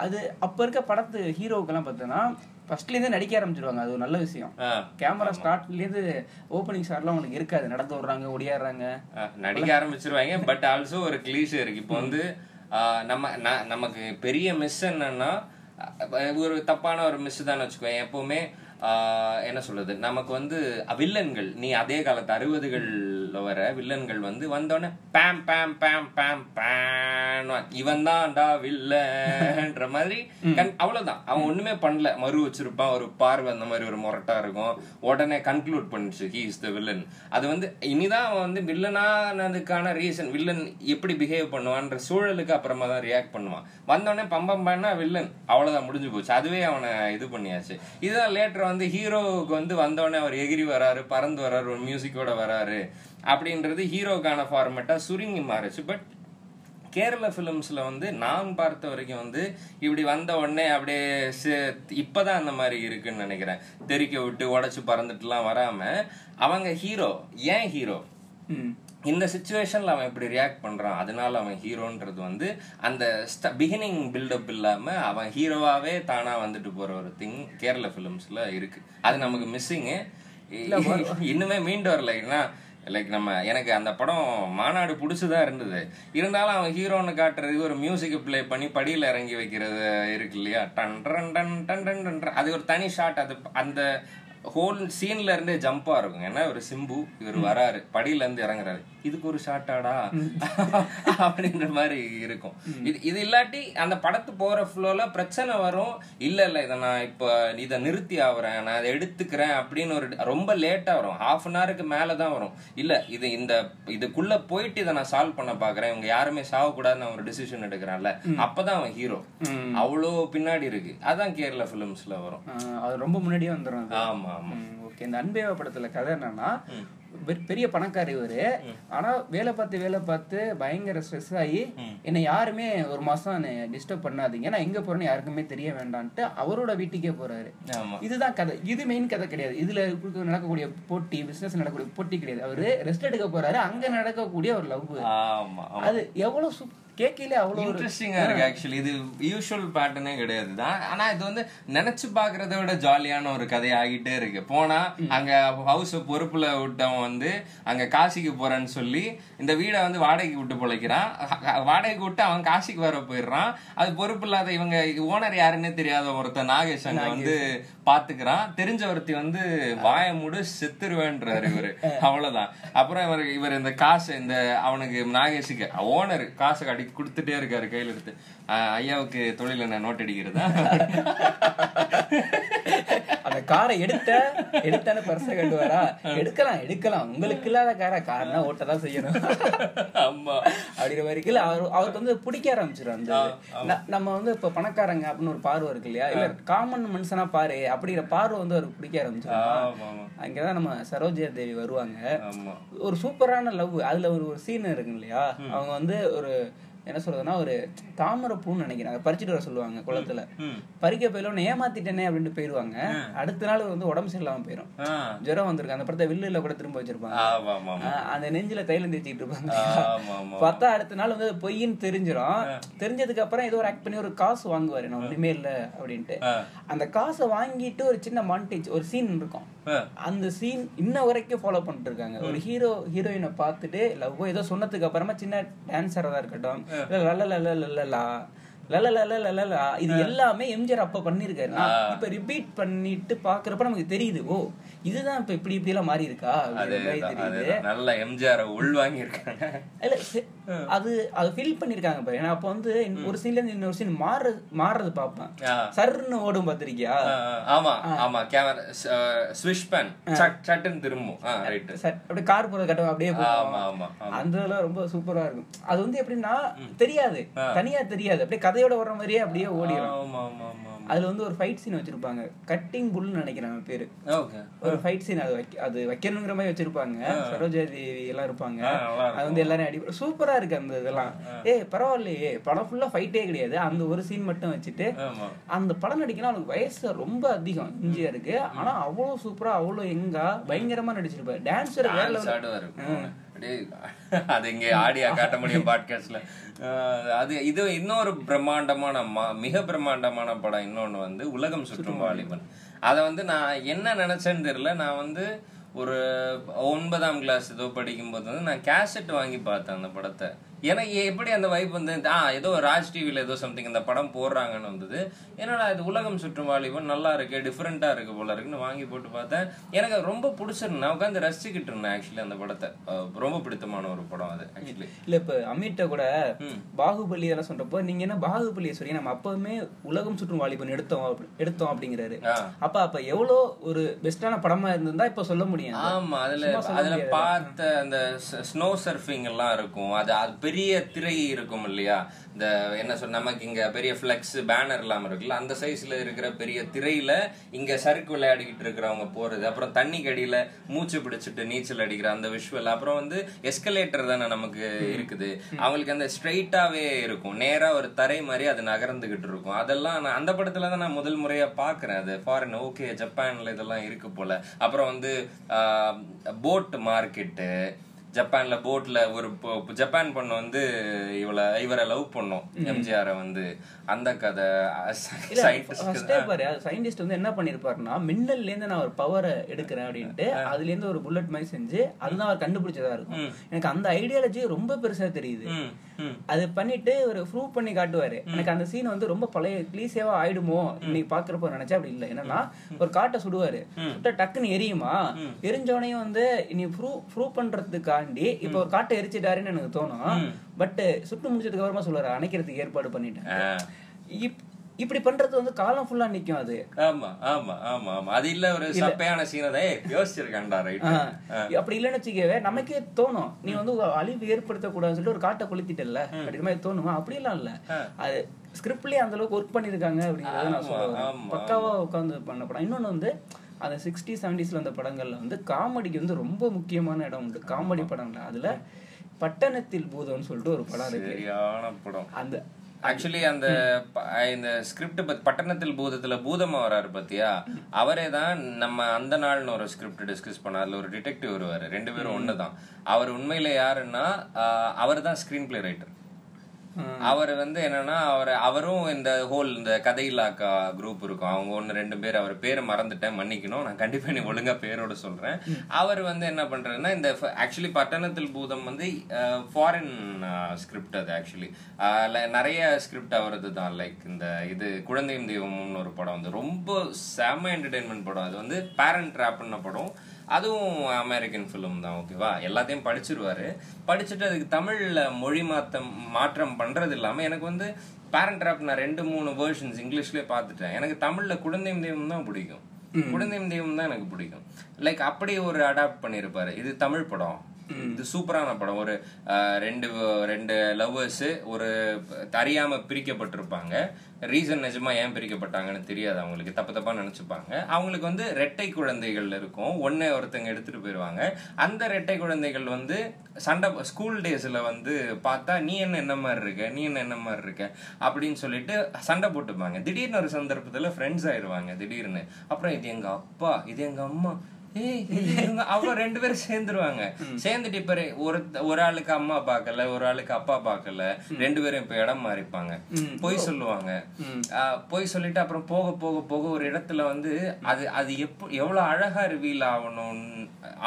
அது அப்ப இருக்க படத்து ஹீரோக்கெல்லாம் பார்த்தோன்னா ஃபர்ஸ்ட்ல இருந்தே நடிக்க ஆரம்பிச்சிருவாங்க. அது ஒரு நல்ல விஷயம். கேமரா ஸ்டார்ட்ல இருந்து ஓப்பனிங் ஷாட்லாம் உங்களுக்கு இருக்காது. நடந்து வர்றாங்க ஒடியாடுறாங்க நடிக்க ஆரம்பிச்சிருவாங்க. பட் ஆல்சோ ஒரு கிளீஷே இருக்கு. இப்போ வந்து நம்ம நமக்கு பெரிய மிஸ் என்னன்னா ஒரு தப்பான ஒரு மிஸ் தான் வச்சுக்கோ. எப்பவுமே என்ன சொல்றது? நமக்கு வந்து வில்லன்கள். நீ அதே காலத்து அறுபதுகள்ல வர வில்லன்கள் வந்து வந்தோடனே பேம் பேம் பேம் பேம் பேம் இவன் தான்டா வில்லன்ற மாதிரி. அவ்வளவுதான். அவன் ஒண்ணுமே பண்ணல. மறு வச்சிருப்பான். ஒரு பார்வை அந்த மாதிரி ஒரு முரட்டா இருக்கும். உடனே கன்க்ளூட் பண்ணுச்சு ஹி இஸ் த வில்லன் அது வந்து இனிதான் அவன் வந்து வில்லனானதுக்கான ரீசன் வில்லன் எப்படி பிஹேவ் பண்ணுவான்ற சூழலுக்கு அப்புறமா தான் ரியாக்ட் பண்ணுவான். வந்தோடனே பம்பம் பண்ணா வில்லன் அவ்வளவுதான் முடிஞ்சு போச்சு. அதுவே அவனை இது பண்ணியாச்சு. இதுதான் லேட்டர் வந்து ஹீரோவுக்கு வந்து வந்தோடனே அவர் எகிரி வராரு பறந்து வராரு ஒரு மியூசிக்கோட வராரு. அப்படின்றது ஹீரோக்கான ஃபார்மேட்டா சுருங்கி மாறுச்சு. பட் கேரள ஃபிலிம்ஸ்ல வந்து நான் பார்த்த வரைக்கும் வந்து இப்படி வந்த உடனே அப்படியே சி- இப்பதான் அந்த மாதிரி இருக்குன்னு நினைக்கிறேன். தெறிக்க விட்டு உடைச்சு பறந்துட்டுலாம் வராம அவங்க ஹீரோ ஏன் ஹீரோ இந்த சுச்சுவேஷன்ல அவன் இப்படி ரியாக்ட் பண்றான். அதனால அவன் ஹீரோன்றது வந்து அந்த பிகினிங் பில்டப் இல்லாம அவன் ஹீரோவாவே தானா வந்துட்டு போற ஒரு திங் கேரள ஃபிலிம்ஸ்ல இருக்கு. அது நமக்கு மிஸ்ஸிங்கு இன்னுமே மீண்டு வரல. ஏன்னா லைக் நம்ம எனக்கு அந்த படம் மாநாடு பிடிச்சதா இருந்தது. இருந்தாலும் அவன் ஹீரோன்னு காட்டுறதுக்கு ஒரு மியூசிக்கை ப்ளே பண்ணி படியில இறங்கி வைக்கிறது இருக்கு இல்லையா? டன் டன் டன் டன் டன் டன். அது ஒரு தனி ஷாட் அது அந்த ஹோல் சீன்ல இருந்தே ஜம்பா இருக்கும் ஏன்னா ஒரு சிம்பு? இவர் வராரு. படியில இருந்து இறங்குறாரு. இதுக்கு ஒரு ஷாட்டாடா அப்படின்ற மாதிரி இருக்கும். இது இது இல்லாட்டி அந்த படத்து போற ஃப்ளோல பிரச்சனை வரும். இல்ல இல்ல இதை நான் இப்ப இதை நிறுத்தி ஆகுறேன் நான் இதை எடுத்துக்கிறேன். அப்படின்னு ஒரு ரொம்ப லேட்டா வரும். ஹாஃப் அன் ஹவருக்கு மேலதான் வரும். இல்ல இது இந்த இதுக்குள்ள போயிட்டு இதை நான் சால்வ் பண்ண பாக்குறேன். இவங்க யாருமே சாவக்கூடாதுன்னு நான் ஒரு டிசிஷன் எடுக்கிறேன்ல. அப்பதான் அவன் ஹீரோ அவ்வளோ பின்னாடி இருக்கு. அதான் கேரளா பிலிம்ஸ்ல வரும். அது ரொம்ப முன்னாடியே வந்துடும் ஆமா. ஓகே. இந்த அன்பேவா படத்துல கதை என்னன்னா பெரிய பணக்காரி இவரு. ஆனா வேலை பார்த்து வேலை பார்த்து பயங்கர ஸ்ட்ரெஸ் ஆகி என்னை யாருமே ஒரு மாசம் டிஸ்டர்ப் பண்ணாதீங்க. நான் எங்க போறேன்னு யாருக்குமே தெரிய வேண்டான்ட்டு அவரோட வீட்டுக்கே போறாரு. இதுதான் கதை. இது மெயின் கதை கிடையாது. இதுல நடக்கக்கூடிய போட்டி பிசினஸ் நடக்கக்கூடிய போட்டி கிடையாது. அவரு ரெஸ்ட் எடுக்க போறாரு. அங்க நடக்கக்கூடிய ஒரு லவ் அது எவ்வளவு சு- கேக்கையிலே அவ்வளவு ஒரு இன்ட்ரெஸ்டிங்கா இருக்கு ஆக்சுவலி இது யூஷுவல் பேட்டர்னே கிடையாது. தான் ஆனா இது வந்து நினைச்சு பாக்குறத விட ஜாலியான ஒரு கதை ஆகிட்டே இருக்கு. போனா அங்க ஹவுஸ் பொறுப்புல விட்டவன் வந்து அங்க காசிக்கு போறேன்னு சொல்லி இந்த வீடை வந்து வாடகைக்கு விட்டு பொழைக்கிறான். வாடகைக்கு விட்டு அவன் காசிக்கு வர போயிடுறான். அது பொறுப்பு இல்லாத இவங்க ஓனர் யாருன்னே தெரியாத ஒருத்தன் நாகேஷ் அங்க வந்து பாத்துக்கிறான். தெரிஞ்ச ஒருத்தி வந்து வாய மூடு செத்துருவேன்றாரு இவரு. அவ்வளவுதான். அப்புறம் இவர் இவர் இந்த காசு இந்த அவனுக்கு நாகேஷுக்கு ஓனர் காசை கட்டி கொடுத்துட்டே இருக்காரு கையில எடுத்து. ஐயாவுக்கு தொழில் என்ன நோட் அடிக்கிறதா? அந்த காரை எடுத்த எடுத்தான பர்ச கட்டுவாரா? எடுக்கலாம் எடுக்கலாம். உங்களுக்கு இல்லாத காரை? காரனா ஓட்டதான் செய்யணும். ஆமா. அப்படிங்கிற மாதிரி இல்ல அவர் அவருக்கு வந்து பிடிக்க ஆரம்பிச்சிடும் அந்த நம்ம வந்து இப்ப பணக்காரங்க அப்படின்னு ஒரு பார்வை இருக்கு இல்லையா? இல்ல காமன் மனுஷனா பாரு அப்படிங்கிற பார்வை வந்து அவருக்கு பிடிக்க ஆரம்பிச்சிடும் அங்கதான் நம்ம சரோஜா தேவி வருவாங்க. ஆமா. ஒரு சூப்பரான லவ். அதுல ஒரு ஒரு சீன் இருக்கு இல்லையா? அவங்க வந்து ஒரு என்ன சொல்றதுன்னா ஒரு தாமரை பூன்னு நினைக்கிறேன் அதை பறிச்சுட்டு வர சொல்லுவாங்க குளத்துல. பறிக்க போயில உன்னை ஏமாத்திட்டேனே அப்படின்ட்டு போயிருவாங்க அடுத்த நாள் வந்து உடம்பு சரியில்லாம போயிடும் ஆ. ஜுரம் வந்திருக்கு. அந்த படத்தை வில்லுல கூட திரும்ப வச்சிருப்பாங்க. அந்த நெஞ்சில தைலம் தேய்ச்சிட்டு இருப்பாங்க. பார்த்தா அடுத்த நாள் வந்து பொய்ன்னு தெரிஞ்சிடும் தெரிஞ்சதுக்கு அப்புறம் ஏதோ ஒரு ஆக்ட் பண்ணி ஒரு காசு வாங்குவாரு. நான் ஒண்ணுமே இல்ல அப்படின்ட்டு. அந்த காசை வாங்கிட்டு ஒரு சின்ன மாண்டேஜ் ஒரு சீன் இருக்கும். அந்த சீன் இன்ன வரைக்கும் ஃபாலோ பண்ணிட்டு இருக்காங்க ஒரு ஹீரோ ஹீரோயினை பார்த்துட்டு லவ் ஏதோ சொன்னதுக்கு அப்புறமா சின்ன டான்ஸரா இருக்கட்டும் இல்ல லலலா லல லல லலலா இது எல்லாமே எம்ஜிஆர் அப்ப பண்ணிருக்காரு. இப்ப ரிப்பீட் பண்ணிட்டு பாக்குறப்ப நமக்கு தெரியுது ஓ இதுதான் இப்ப இப்படி இப்படி எல்லாம் மாறி இருக்கா தெரியுது. நல்ல எம்ஜிஆர் உள்வாங்கி இருக்காங்க இல்ல அது அது ஃபில் பண்ணிருக்காங்க பாரு. ஏன்னா அப்ப வந்து ஒரு சீன்ல இருந்து இன்னொரு சீன் மாறுறது மாறுறது பாப்பேன். சர்ன்னு ஓடும் பாத்திருக்கியா ஆமா ஆமா கேமரா ஸ்விஷ் பேன் சட் சட்டுன்னு திரும்பும். அப்படியே கார் போறது கட்டம் அப்படியே ஆமா ஆமா அந்த ரொம்ப சூப்பரா இருக்கும். அது வந்து எப்படின்னா தெரியாது. தனியா தெரியாது. அப்படியே கதையோட வர்ற மாதிரியே அப்படியே ஓடிடும் அதுல வந்து ஒரு ஃபைட் சீன் வச்சிருப்பாங்க. கட்டிங் புல்னு நினைக்கிறேன் அவன் பேரு. ஒரு ஃபைட் சீன் அது அது வைக்கணுங்கிற மாதிரி வச்சிருப்பாங்க. சரோஜா தேவி எல்லாம் இருப்பாங்க. அது வந்து எல்லாரும் அடி சூப்பரா இருக்கு அந்த இதெல்லாம். ஏய் பரவாயில்லையே. படம் ஃபுல்லா ஃபைட்டே கிடையாது. அந்த ஒரு சீன் மட்டும் வச்சுட்டு அந்த படம் நடிக்கணும் அவனுக்கு வயசு ரொம்ப அதிகம். இஞ்சியா இருக்கு. ஆனா அவ்வளவு சூப்பரா அவ்வளவு எங்கா பயங்கரமா நடிச்சிருப்பாரு. டான்ஸர் வேற அப்படியே அது இங்க ஆடியா காட்ட முடியும் பாட்காஸ்ட்ல அது இது இன்னொரு பிரம்மாண்டமான மிக பிரம்மாண்டமான படம் இன்னொன்னு வந்து உலகம் சுற்றும் வாலிபன். அத வந்து நான் என்ன நினைச்சேன்னு தெரியல. நான் வந்து ஒரு ஒன்பதாம் கிளாஸ் ஏதோ படிக்கும்போது வந்து நான் கேசட் வாங்கி பார்த்தேன் அந்த படத்தை. எனக்கு எப்படி அந்த வைப் வந்து ஆ ஏதோ ராஜ் டிவில ஏதோ சம்திங் இந்த படம் போடுறாங்கன்னு வந்தது. என்னடா இது உலகம் சுற்றும் வாலிபன் நல்லா இருக்கு டிஃப்ரெண்டா இருக்கு போல இருக்குன்னு வாங்கி போட்டு பார்த்தேன். எனக்கு ரொம்ப பிடிச்சிருந்தேன் நான் உட்காந்து ரசிச்சுக்கிட்டு இருந்தேன் ஆக்சுவலி அந்த படத்தை. ரொம்ப பிடித்தமான ஒரு படம் அது ஆக்சுவலி இல்ல இப்ப அமிட்ட கூட பாகுபலி எல்லாம் சொல்றப்போ நீங்க என்ன பாகுபலியை சொல்லி நம்ம அப்பவுமே உலகம் சுற்றும் வாலிபன் எடுத்தோம் எடுத்தோம் அப்படிங்கிறாரு. அப்ப அப்ப எவ்வளவு ஒரு பெஸ்டான படமா இருந்திருந்தா இப்ப சொல்ல முடியும். ஆமா அதுல அதுல. பார்த்த அந்த ஸ்னோ சர்ஃபிங் எல்லாம் இருக்கும். அது அது பெரிய திரை இருக்கும் இல்லையா? இந்த என்ன சொல் நமக்கு இங்க பெரிய ஃபிளெக்ஸ் பேனர் எல்லாம் இருக்குல்ல அந்த சைஸ்ல இருக்கிற பெரிய திரையில இங்க சறுக்கு விளையாடிக்கிட்டு இருக்கிறவங்க போறது அப்புறம் தண்ணி கடியில மூச்சு பிடிச்சிட்டு நீச்சல் அடிக்கிற அந்த விஷுவல் அப்புறம் வந்து எஸ்கலேட்டர் தானே நமக்கு இருக்குது. அவங்களுக்கு அந்த ஸ்ட்ரைட்டாவே இருக்கும். நேரா ஒரு தரை மாதிரி அது நகர்ந்துகிட்டு இருக்கும். அதெல்லாம் நான் அந்த படத்துல தான் நான் முதல் முறையா பாக்குறேன் அது ஃபாரின் ஓகே ஜப்பான்ல இதெல்லாம் இருக்கு போல. அப்புறம் வந்து போட் மார்க்கெட்டு ஜப்பான்ல போட்ல ஒரு ஜப்பான் பொண்ணு வந்து இவளை இவரை லவ் பண்ணும் எம்ஜிஆரை வந்து. அந்த கதை சயின்டிஸ்ட் வந்து என்ன பண்ணிருப்பாருன்னா மின்னல்ல இருந்து நான் ஒரு பவரை எடுக்கிறேன் அப்படின்ட்டு அதுல இருந்து ஒரு புல்லட் மாதிரி செஞ்சு அதுதான் அவர் கண்டுபிடிச்சதா இருக்கும். எனக்கு அந்த ஐடியாலஜி ரொம்ப பெருசா தெரியுது. அது பண்ணிட்டு ஒரு ப்ரூவ் பண்ணி காட்டுவாரு. எனக்கு அந்த சீன் வந்து ரொம்ப பழைய கிளீசியாவா ஆயிடுமோ? இன்னைக்கு பாக்குறப்ப நினைச்சா அப்படி இல்ல. என்னன்னா ஒரு காட்டை சுடுவாரு. சுட்டா டக்குன்னு எரியுமா? எரிஞ்சோனையும் வந்து நீ ப்ரூவ் ப்ரூவ் பண்றதுக்காண்டி இப்ப ஒரு காட்டை எரிச்சிட்டாருன்னு எனக்கு தோணும். பட் சுட்டு முடிச்சதுக்கு அப்புறமா சொல்லுவாரு அணைக்கிறதுக்கு ஏற்பாடு பண்ணிட்டேன். இப்படி பண்றது வந்து காலம் ஃபுல்லா நிக்கும் அது. ஆமா ஆமா ஆமா ஆமா. அது இல்ல ஒரு சப்பையான சீனை தான். ஏய், யோசிச்சிருக்கேன்டா ரைட் அப்படி இல்லைன்னு வச்சுக்கவே நமக்கே தோணும். நீ வந்து அழிவு ஏற்படுத்த கூடாதுன்னு சொல்லிட்டு ஒரு காட்டை கொளுத்திட்டல அப்படின்ற மாதிரி தோணுமா? அப்படிலாம் இல்ல. அது ஸ்கிரிப்ட்லயே அந்த அளவுக்கு ஒர்க் பண்ணிருக்காங்க அப்படிங்கறத நான் சொல்லுவேன். பக்காவா உட்காந்து பண்ண படம். இன்னொன்னு வந்து அந்த சிக்ஸ்டி செவன்டிஸ்ல வந்த படங்கள்ல வந்து காமெடிக்கு வந்து ரொம்ப முக்கியமான இடம் உண்டு. காமெடி படங்கள்ல. அதுல பட்டணத்தில் பூதம்னு சொல்லிட்டு ஒரு படம் இருக்கு. அந்த ஆக்சுவலி அந்த இந்த ஸ்கிரிப்ட் பட்டணத்தில் பூதத்துல பூதமா வராரு பாத்தியா? அவரே தான் நம்ம அந்த நாள்னு ஒரு ஸ்கிரிப்ட் டிஸ்கஸ் பண்ண அதுல ஒரு டிடெக்டிவ் வருவாரு. ரெண்டு பேரும் ஒண்ணுதான். அவர் உண்மையில யாருன்னா அவர் தான் ஸ்கிரீன் பிளே ரைட்டர் அவர் வந்து என்னன்னா அவர் அவரும் இந்த ஹோல் இந்த கதையிலாக்கா குரூப் இருக்கும். அவங்க ஒன்னு ரெண்டு பேர் அவர் பேரை மறந்துட்டேன் மன்னிக்கணும். நான் கண்டிப்பா நீ ஒழுங்கா பேரோட சொல்றேன். அவர் வந்து என்ன பண்றாருன்னா இந்த ஆக்சுவலி பட்டணத்தில் பூதம் வந்து ஃபாரின் ஸ்கிரிப்ட் அது ஆக்சுவலி நிறைய ஸ்கிரிப்ட் அவரது தான். லைக் இந்த இது குழந்தையும் தெய்வம்னு ஒரு படம் வந்து ரொம்ப செம என்டர்டைன்மெண்ட் படம். அது வந்து பேரண்ட் ட்ராப்னு படம். அதுவும் அமெரிக்கன் ஃபிலிம் தான் ஓகேவா எல்லாத்தையும் படிச்சிருவாரு. படிச்சுட்டு அதுக்கு தமிழ்ல மொழி மாத்தம் மாற்றம் பண்றது இல்லாம எனக்கு வந்து பேரண்ட் ட்ராப் நான் ரெண்டு மூணு வேர்ஷன்ஸ் இங்கிலீஷ்லயே பார்த்துட்டேன். எனக்கு தமிழ்ல குழந்தையும் தெய்வம் தான் பிடிக்கும். குழந்தையும் தெய்வம் தான் எனக்கு பிடிக்கும். லைக் அப்படி ஒரு அடாப்ட் பண்ணியிருப்பாரு இது தமிழ் படம். இது சூப்பரான படம். ஒரு ரெண்டு ரெண்டு லவ்வர்ஸ் ஒரு அறியாம பிரிக்கப்பட்டிருப்பாங்க. ரீசன் நிஜமா ஏன் பிரிக்கப்பட்டாங்கன்னு தெரியாது அவங்களுக்கு. தப்பு தப்பா நினைச்சுப்பாங்க. அவங்களுக்கு வந்து ரெட்டை குழந்தைகள் இருக்கும். ஒண்ணே ஒருத்தங்க எடுத்துட்டு போயிருவாங்க. அந்த ரெட்டை குழந்தைகள் வந்து சண்டை ஸ்கூல் டேஸ்ல வந்து பார்த்தா நீ என்ன என்ன மாதிரி இருக்க? நீ என்ன என்ன மாதிரி இருக்க? அப்படின்னு சொல்லிட்டு சண்டை போட்டுப்பாங்க. திடீர்னு ஒரு சந்தர்ப்பத்துல ஃப்ரெண்ட்ஸ் ஆயிடுவாங்க திடீர்னு. அப்புறம் இது எங்க அப்பா? இது எங்க அம்மா? அப்புறம் ரெண்டு பேரும் சேர்ந்துருவாங்க. சேர்ந்துட்டு இப்ப ஒரு ஒரு ஆளுக்கு அம்மா பார்க்கல ஒரு ஆளுக்கு அப்பா பார்க்கல ரெண்டு பேரும் இப்ப இடம் மாறிப்பாங்க. பொய் சொல்லுவாங்க. பொய் சொல்லிட்டு அப்புறம் போக போக போக ஒரு இடத்துல வந்து அது அது எப்ப எவ்வளவு அழகா ரிவீல் ஆகணும்னு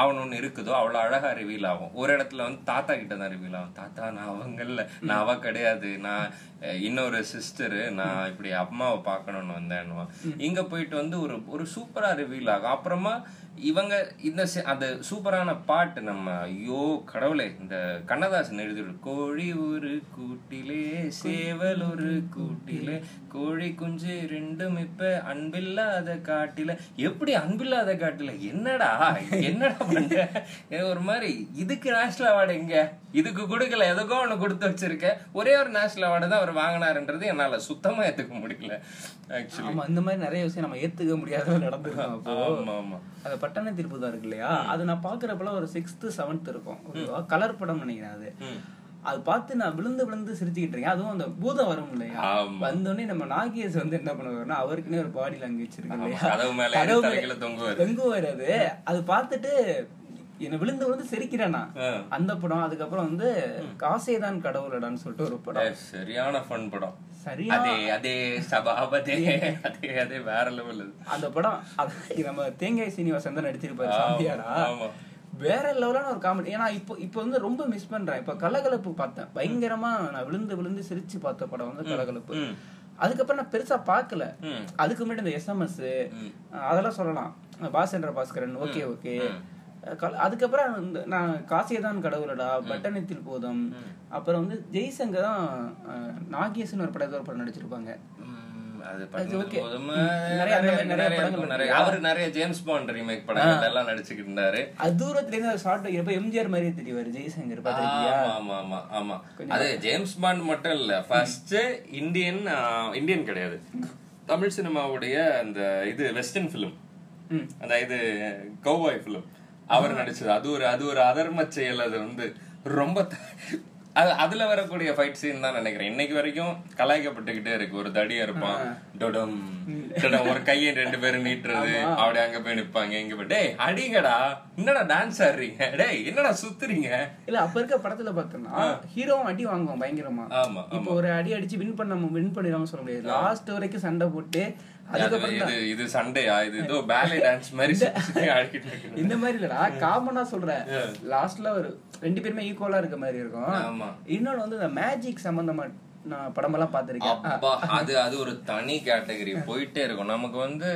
ஆகணும்னு இருக்குதோ அவ்வளவு அழகா ரிவீல் ஆகும். ஒரு இடத்துல வந்து தாத்தா கிட்ட தான் ரிவீல் ஆகும். தாத்தா நான் அவங்கல்ல நான் அவ கிடையாது. நான் இன்னொரு சிஸ்டரு நான் இப்படி அம்மாவை பார்க்கணும்னு வந்தேன்னுவான் இங்க போயிட்டு வந்து ஒரு ஒரு சூப்பரா ரிவீல் ஆகும். அப்புறமா இவங்க இந்த அந்த சூப்பரான பாட்டு நம்ம ஐயோ கடவுளே இந்த கண்ணதாசன் எழுதிரு கோழி ஒரு கூட்டிலே சேவல் ஒரு கூட்டிலே கோழி குஞ்சு ரெண்டும் இப்ப அன்பில்லாத காட்டில. எப்படி அன்பில்லாத காட்டில? என்னடா என்னடா பண்ற? ஒரு மாதிரி இதுக்கு நேஷனல் அவார்டு எங்க? இதுக்கு கொடுக்கல எதுக்கோ ஒண்ணு கொடுத்து வச்சிருக்க. ஒரே ஒரு நேஷனல் அவார்டு தான் அவர் வாங்கினாருன்றது என்னால சுத்தமா ஏத்துக்க முடியல ஆக்சுவலி ஆமா இந்த மாதிரி நிறைய விஷயம் நம்ம ஏத்துக்க முடியாத நடந்திருக்கும் அப்போ. ஆமா ஆமா. அது பட்டண தீர்ப்பு தான் இருக்கு இல்லையா? அது நான் பாக்குறப்பல ஒரு சிக்ஸ்த் செவன்த் இருக்கும். ஓகேவா? கலர் படம் நினைக்கிறேன் அது. அது பார்த்து நான் விழுந்து விழுந்து சிரிச்சுக்கிட்டு இருக்கேன். அதுவும் அந்த பூதம் வரும் இல்லையா. வந்தோடனே நம்ம நாகேஷ் வந்து என்ன பண்ணுவாருன்னா அவருக்குன்னே ஒரு பாடி லாங்குவேஜ் இருக்கு இல்லையா? தொங்குவாரு. அது பார்த்துட்டு என்ன விழுந்து விழுந்து சிரிக்கிறேன் நான் ஆ. அந்த படம் அதுக்கப்புறம் வந்து காசேதான் கடவுளடான்னு சொல்லிட்டு ஒரு படம். சரியான ஃபன் படம். அதே அதே சபாபதே அதே அதே வேற லெவல் அந்த படம் நம்ம தேங்காய் சீனிவாசன் தான் நடிச்சிருப்பாரு சாமியாரா. வேற லெவலான ஒரு காமெடி ஏன்னா இப்போ இப்போ வந்து ரொம்ப மிஸ் பண்றேன். இப்போ கலகலப்பு பார்த்தேன். பயங்கரமா நான் விழுந்து விழுந்து சிரிச்சு பார்த்த படம் வந்து கலகலப்பு. அதுக்கப்புறம் நான் பெருசா பார்க்கல. ம். அதுக்கு முன்னாடி இந்த எஸ்எம்எஸ் அதெல்லாம் சொல்லலாம். பாசேந்திர பாஸ்கரன் ஓகே ஓகே. அதுக்கப்புறம் நான் காசியதான் கடவுளடா பட்டணத்தில் போதும். அப்புறம் வந்து ஜெய்சங்க தான் அஹ், நாகேசன் ஒரு படத்துல ஒரு படம் நடிச்சிருப்பாங்க. மாதிரி எம்ஜிஆர் மாதிரியே தெரியவாரு ஜெய்சங்கர் பாத்திருக்கியா ஆமா ஆமா ஆமா ஆமா. அது ஜேம்ஸ் பாண்ட் மட்டும் இல்ல ஃபர்ஸ்ட் இந்தியன் இந்தியன் கிடையாது. தமிழ் சினிமாவுடைய அந்த இது வெஸ்டர்ன் ஃபிலிம் ம். அந்த இது கௌபாய் ஃபிலிம் அவர் நடிச்சது. அது ஒரு அது ஒரு அதர்ம செயல் அது வந்து ரொம்ப த- அது அதுல வரக்கூடிய ஃபைட் சீன் தான் நினைக்கிறேன். இன்னைக்கு வரைக்கும் கலாய்க்கப்பட்டுக்கிட்டே இருக்கு. ஒரு தடியா இருப்பான். டொடம். டொடம் ஒரு கையை ரெண்டு பேரும் நீட்டுறது. அப்படி அங்க போய் நிப்பாங்க. இங்க போய் டேய் அடிங்கடா. என்னடா டான்ஸ் ஆடுறீங்க? டேய் என்னடா சுத்துறீங்க? இல்ல அப்ப இருக்க படத்துல பார்த்தோம்னா ஹீரோவும் அடி வாங்குவான் பயங்கரமா. ஆமா இப்போ ஒரு அடி அடிச்சு வின் பண்ண வின் பண்ணிடாம சொல்ல முடியாது. லாஸ்ட் வரைக்கும் சண்டை போட்டு இது இது சண்டையா? இது ஏதோ பேலே டான்ஸ் மாதிரி இந்த மாதிரி இல்லடா காமனா சொல்றேன். லாஸ்ட்ல ஒரு ரெண்டு பேருமே ஈக்குவலா இருக்க மாதிரி இருக்கும். ஆமா. இன்னொன்னு வந்து இந்த மேஜிக் சம்பந்தமா நான் படமெல்லாம் பார்த்திருக்கேன். அப்பா அது அது ஒரு தனி கேட்டகரி போயிட்டே இருக்கும். நமக்கு வந்து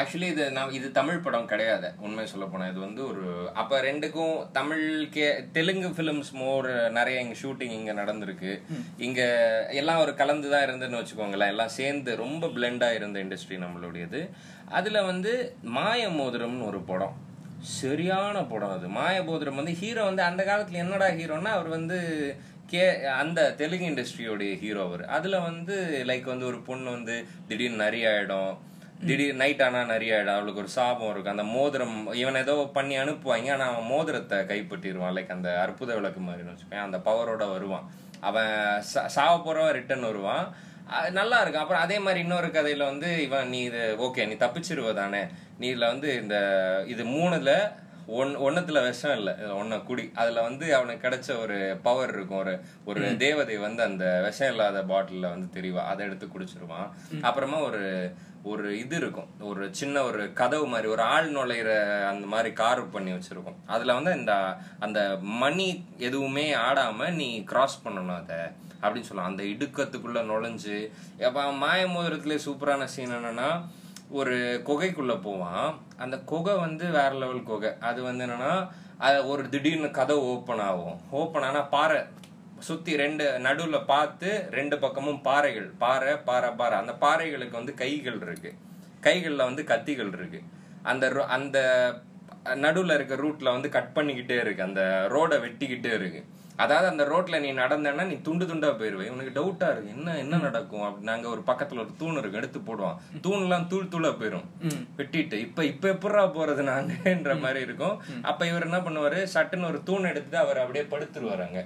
ஆக்சுவலி இது நான் இது தமிழ் படம் கிடையாது. உண்மை சொல்ல போனா இது வந்து ஒரு அப்ப ரெண்டுக்கும் தமிழ் கே தெலுங்கு ஃபிலிம்ஸ் மோர் நிறைய இங்க ஷூட்டிங் இங்க நடந்திருக்கு. இங்க எல்லாம் ஒரு கலந்து தான் இருந்துன்னு வச்சுக்கோங்களேன். எல்லாம் சேர்ந்து ரொம்ப பிளெண்டா இருந்த இண்டஸ்ட்ரி நம்மளுடையது. அதுல வந்து மாய மோதிரம்னு ஒரு படம். சரியான படம் அது. மாயபோதிரம் வந்து ஹீரோ வந்து அந்த காலத்துல என்னடா ஹீரோன்னா அவர் வந்து கே அந்த தெலுங்கு இண்டஸ்ட்ரியோடைய ஹீரோ அவர். அதுல வந்து லைக் வந்து ஒரு பொண்ணு வந்து திடீர்னு நிறைய ஆயிடும் திடீர் நைட் ஆனா நிறைய ஆயிடும் அவளுக்கு ஒரு சாபம் இருக்கும். அந்த மோதிரம் இவன் ஏதோ பண்ணி அனுப்புவாங்க. ஆனா அவன் மோதிரத்தை கைப்பற்றிடுவான் லைக் அந்த அற்புத விளக்கு மாதிரின்னு வச்சுக்கோங்க அந்த பவரோட வருவான். அவன் சா- சாவ போறவன் ரிட்டர்ன் வருவான். நல்லா இருக்கும். அப்புறம் அதே மாதிரி இன்னொரு கதையில வந்து இவன் நீ இது ஓகே நீ தப்பிச்சிருவ தானே நீ இதுல வந்து இந்த இது மூணுல ஒன் ஒன்னத்துல விஷம் இல்ல. ஒன்ன குடி. அதுல வந்து அவனுக்கு கிடைச்ச ஒரு பவர் இருக்கும். ஒரு ஒரு தேவதை வந்து அந்த விஷம் இல்லாத பாட்டில்ல வந்து தெரியவா அதை எடுத்து குடிச்சிருவான். அப்புறமா ஒரு ஒரு இது இருக்கும். ஒரு சின்ன ஒரு கதவு மாதிரி ஒரு ஆள் நுழையிற அந்த மாதிரி கார் பண்ணி வச்சிருக்கும். அதுல வந்து இந்த அந்த மணி எதுவுமே ஆடாம நீ கிராஸ் பண்ணணும் அதை அப்படின்னு சொல்லலாம் அந்த இடுக்கத்துக்குள்ள நுழைஞ்சு அப்ப மாய சூப்பரான சீன் என்னன்னா ஒரு குகைக்குள்ள போவான். அந்த குகை வந்து வேற லெவல் குகை. அது வந்து என்னன்னா அது ஒரு திடீர்னு கதை ஓப்பன் ஆகும். ஓப்பன் ஆனால் பாறை. சுத்தி ரெண்டு நடுவில் பார்த்து ரெண்டு பக்கமும் பாறைகள். பாறை பாறை பாறை. அந்த பாறைகளுக்கு வந்து கைகள் இருக்கு. கைகளில் வந்து கத்திகள் இருக்கு. அந்த ரொ- அந்த நடுவில் இருக்க ரூட்ல வந்து கட் பண்ணிக்கிட்டே இருக்கு. அந்த ரோடை வெட்டிக்கிட்டே இருக்கு. அதாவது அந்த ரோட்ல நீ நடந்தேன்னா நீ துண்டு துண்டா போயிருவே. உனக்கு டவுட்டா இருக்கு. என்ன என்ன நடக்கும்? அப்படி நாங்க ஒரு பக்கத்துல ஒரு தூண் இருக்கு எடுத்து போடுவோம் தூண் எல்லாம் தூள் தூளா போயிரும். வெட்டிட்டு. இப்ப இப்ப எப்படா போறது நாங்கன்ற மாதிரி இருக்கும். அப்ப இவர் என்ன பண்ணுவாரு? சட்டுன்னு ஒரு தூண் எடுத்துட்டு அவர் அப்படியே படுத்துருவாரு அங்க.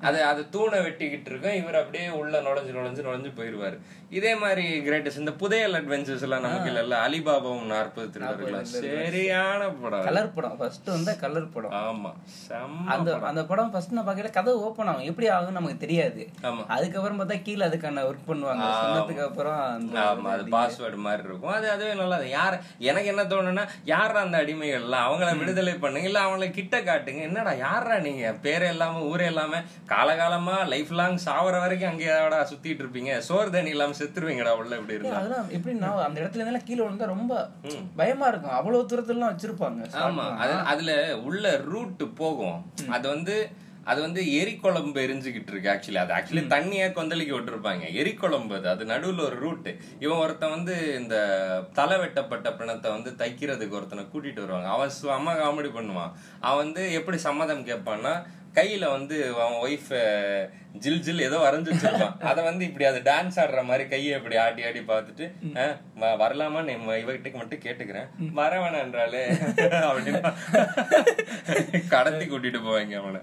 அது அது தூணை வெட்டிக்கிட்டு இருக்கும் இவர் அப்படியே உள்ள நுழைஞ்சு நுழைஞ்சு நுழைஞ்சு போயிருவாரு. இதே மாதிரி கிரேட்டஸ்ட் இந்த புதையல் அட்வென்ச்சர்ஸ் எல்லாம் நமக்கு இல்ல. அலிபாபாவும் நாற்பது திருடர்களும் சரியான படம். கலர் படம். ஃபர்ஸ்ட் வந்து கலர் படம். ஆமா அந்த அந்த படம் ஃபர்ஸ்ட் நான் பார்க்கல. கதை ஓப்பன் ஆகும். எப்படி ஆகும்னு நமக்கு தெரியாது. ஆமா. அதுக்கப்புறம் பார்த்தா கீழே அதுக்கான ஒர்க் பண்ணுவாங்க. சொன்னதுக்கு அப்புறம் ஆமா அது பாஸ்வேர்டு மாதிரி இருக்கும். அது அதுவே நல்லா. யார் எனக்கு என்ன தோணுன்னா யாரா அந்த அடிமைகள்லாம்? அவங்கள விடுதலை பண்ணுங்க. இல்ல அவங்கள கிட்ட காட்டுங்க. என்னடா யாரா நீங்க? பேரே இல்லாம ஊரே இல்லாம காலகாலமா லைஃப் லாங் சாவர வரைக்கும் அங்கேயாடா சுத்திட்டு இருப்பீங்க. சோறு தண்ணி இல்லாம செத்துருவீங்கடா உள்ள இப்படி இருந்தா. அதெல்லாம் எப்படின்னா அந்த இடத்துல இருந்தாலும் கீழே விழுந்தா ரொம்ப பயமா இருக்கும். அவ்வளவு தூரத்துலாம் வச்சிருப்பாங்க. ஆமா. அது அதுல உள்ள ரூட் போகும். அது வந்து அது வந்து எரிக்குழம்பு எரிஞ்சுக்கிட்டு இருக்கு ஆக்சுவலி அது ஆக்சுவலி தண்ணியா கொந்தளிக்க விட்டுருப்பாங்க. எரிக்குழம்பு அது. அது நடுவுல ஒரு ரூட் இவன் ஒருத்தன் வந்து இந்த தலை வெட்டப்பட்ட பிணத்தை வந்து தைக்கிறதுக்கு ஒருத்தனை கூட்டிட்டு வருவாங்க. அவன் அம்மா காமெடி பண்ணுவான். அவன் வந்து எப்படி சம்மதம் கேட்பான்னா கையில வந்து அவன் ஒய்ஃப் ஜில் ஜில் ஏதோ வரைஞ்சு வச்சிருப்பான். அதை வந்து இப்படி அது டான்ஸ் ஆடுற மாதிரி கையை இப்படி ஆடி ஆடி பார்த்துட்டு "அஹ், வ- வரலாமா நீ இவகிட்ட மட்டும் கேட்டுக்கிறேன். வர வேணான்றாலே அப்படின்னு. கடத்தி கூட்டிட்டு போவாங்க அவனை.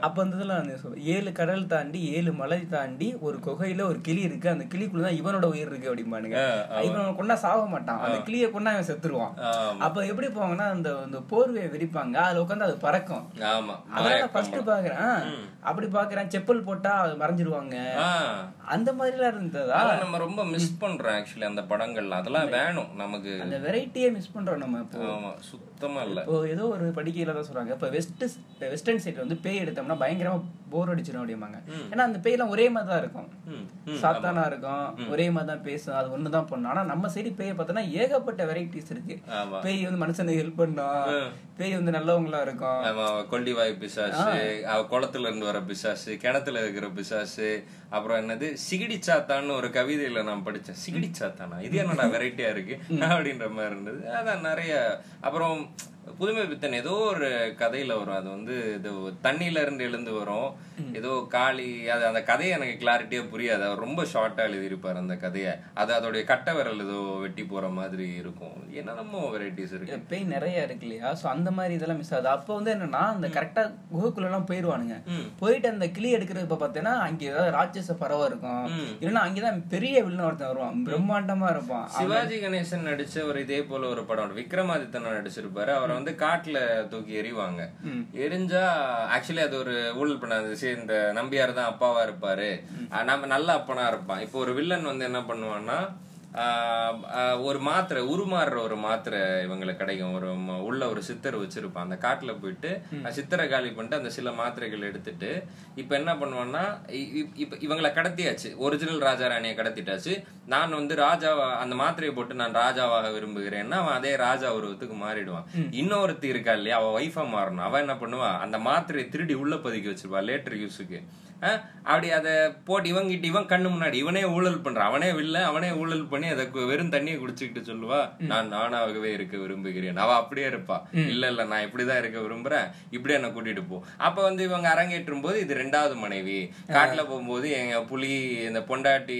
அப்ப சொல்ல- ஏழு கடல் தாண்டி ஏழு மலை தாண்டி ஒரு குகையில ஒரு கிளி இருக்கு. அந்த கிளிக்குள்ளதான் இவனோட உயிர் இருக்கு அப்படிம்பானுங்க. இவன் கொண்டா சாக மாட்டான். அந்த கிளியை கொண்டா அவன் செத்துருவான். அப்ப எப்படி போவாங்கன்னா அந்த அந்த போர்வையை விரிப்பாங்க. அதுல உட்காந்து அது பறக்கும். ஆமா. அதான் ஃபர்ஸ்ட் பாக்குறேன். அப்படி பாக்குறேன் செப்பல் போட்டா அது மறைஞ்சிருவாங்க. அந்த மாதிரி எல்லாம் இருந்ததா நம்ம ரொம்ப மிஸ் பண்றோம் ஆக்சுவலி அந்த படங்கள்ல. அதெல்லாம் வேணும் நமக்கு. அந்த வெரைட்டியே மிஸ் பண்றோம் நம்ம இப்போ. சுத்தமா இல்ல. இப்போ ஏதோ ஒரு படிக்கையில தான் சொல்றாங்க. இப்போ வெஸ்ட் வெஸ்டர்ன் சைடு வந்து பேய் எடுத்தோம்னா பயங்கரமா போர் அடிச்சிடும் அப்படிம்பாங்க. ஏன்னா அந்த பேய்லாம் ஒரே மாதிரி தான் இருக்கும். சாத்தானா இருக்கும் ஒரே மாதிரி தான் பேசும் அது ஒண்ணுதான் பண்ணும். ஆனா நம்ம சைடு பேயை பார்த்தோன்னா ஏகப்பட்ட வெரைட்டிஸ் இருக்கு. பேய் வந்து மனுஷனுக்கு ஹெல்ப் பண்ணும். பேய் வந்து நல்லவங்களா இருக்கும். பிசாசு அவ குளத்துல இருந்து வர பிசாசு கிணத்துல இருக்கிற பிசாசு அப்புறம் என்னது சிகிடி சாத்தான்னு ஒரு கவிதையில நான் படிச்சேன். சிகிடி சாத்தானா? இது என்னடா வெரைட்டியா இருக்கு? அப்படின்ற மாதிரி இருந்தது. அதான் நிறைய அப்புறம் புதுமை பித்தன் ஏதோ ஒரு கதையில வரும். அது வந்து இது தண்ணியில இருந்து எழுந்து வரும். ஏதோ காளி அது அந்த கதையை எனக்கு கிளாரிட்டியா புரியாது. அவர் ரொம்ப ஷார்ட்டா எழுதியிருப்பார் அந்த கதையை. அது அதோடைய கட்டை விரல் ஏதோ வெட்டி போற மாதிரி இருக்கும். என்னென்னமோ வெரைட்டிஸ் இருக்கு. பேய் நிறைய இருக்கு இல்லையா? சோ அந்த மாதிரி இதெல்லாம் மிஸ் ஆகுது. அப்போ வந்து என்னன்னா அந்த கரெக்டா குகைக்குள்ள எல்லாம் போயிருவானுங்க. போயிட்டு அந்த கிளி எடுக்கிறது இப்ப பாத்தீங்கன்னா அங்க ஏதாவது ராட்சச பறவை இருக்கும். இல்லைன்னா அங்கதான் பெரிய வில்லன் ஒருத்தன் வருவான். பிரம்மாண்டமா இருப்பான். சிவாஜி கணேசன் நடிச்ச ஒரு இதே போல ஒரு படம். விக்ரமாதித்தன் நடிச்சிருப்பாரு. அவரை வந்து காட்டுல தூக்கி எறிவாங்க. எரிஞ்சா ஆக்சுவலி அது ஒரு ஊழல் பண்ணாது சரி இந்த நம்பியார் தான் அப்பாவா இருப்பாரு. நம்ம நல்ல அப்பனா இருப்பான். இப்போ ஒரு வில்லன் வந்து என்ன பண்ணுவான்னா ஒரு மாத்திரை உருமாறுற ஒரு மாத்திரை இவங்களுக்கு கிடைக்கும். ஒரு உள்ள ஒரு சித்தர் வச்சிருப்பான். அந்த காட்டுல போயிட்டு சித்தரை காலி பண்ணிட்டு அந்த சில மாத்திரைகள் எடுத்துட்டு இப்ப என்ன பண்ணுவான்னா இப்ப இவங்களை கடத்தியாச்சு. ஒரிஜினல் ராஜா ராணியை கடத்திட்டாச்சு. நான் வந்து ராஜாவா அந்த மாத்திரையை போட்டு நான் ராஜாவாக விரும்புகிறேன்னா அவன் அதே ராஜா உருவத்துக்கு மாறிடுவான். இன்னொருத்தி இருக்கா இல்லையா? அவ ஒய்ஃபா மாறணும். அவன் என்ன பண்ணுவா? அந்த மாத்திரையை திருடி உள்ள பதுக்கி வச்சிருப்பா லேட்டர் யூஸுக்கு அப்படி அதை போட்டு இவங்கிட்ட இவன் கண்ணு முன்னாடி இவனே ஊழல் பண்றான். அவனே வில்ல அவனே ஊழல் பண்ணி அதை வெறும் தண்ணியை குடிச்சுக்கிட்டு சொல்லுவா. நான் நானாகவே இருக்க விரும்புகிறேன். அவ அப்படியே இருப்பா. இல்ல இல்ல நான் இப்படிதான் இருக்க விரும்புறேன். இப்படியே என்ன கூட்டிட்டு போ. அப்ப வந்து இவங்க அரங்கேற்றும் போது இது ரெண்டாவது மனைவி. காட்டுல போகும்போது எங்க புலி இந்த பொண்டாட்டி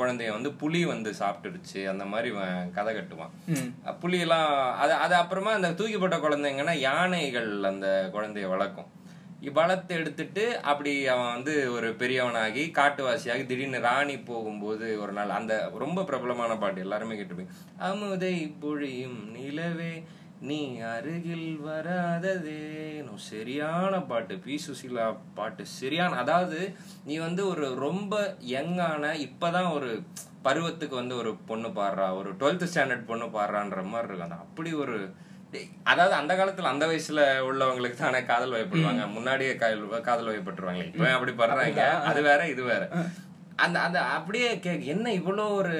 குழந்தைய வந்து புலி வந்து சாப்பிட்டுருச்சு அந்த மாதிரி இவன் கதை கட்டுவான். புலி எல்லாம் அது அது அப்புறமா அந்த தூக்கிப்பட்ட குழந்தைங்கன்னா யானைகள் அந்த குழந்தைய வளர்க்கும். வளர்த்து எடுத்துட்டு அப்படி அவன் வந்து ஒரு பெரியவனாகி காட்டுவாசியாகி திடீர்னு ராணி போகும்போது ஒரு நாள் அந்த ரொம்ப பிரபலமான பாட்டு எல்லாருமே கேட்டிருப்பீங்க. அமுதை பொழியும் நிலவே நீ அருகில் வராததேனோ சரியான பாட்டு. பி. சுசீலா பாட்டு சரியான அதாவது நீ வந்து ஒரு ரொம்ப யங்கான இப்பதான் ஒரு பருவத்துக்கு வந்து ஒரு பொண்ணு பாடுறா ஒரு டுவெல்த் ஸ்டாண்டர்ட் பொண்ணு பாடுறான்ற மாதிரி இருக்கு அந்த அப்படி ஒரு அதாவது அந்த காலத்துல அந்த வயசுல உள்ளவங்களுக்கு தானே காதல் வயப்படுவாங்க. முன்னாடியே காதல் காதல் வயப்பட்டுருவாங்க இப்ப அப்படி படுறாங்க. அது வேற இது வேற. அந்த அந்த அப்படியே கே என்ன இவ்வளோ ஒரு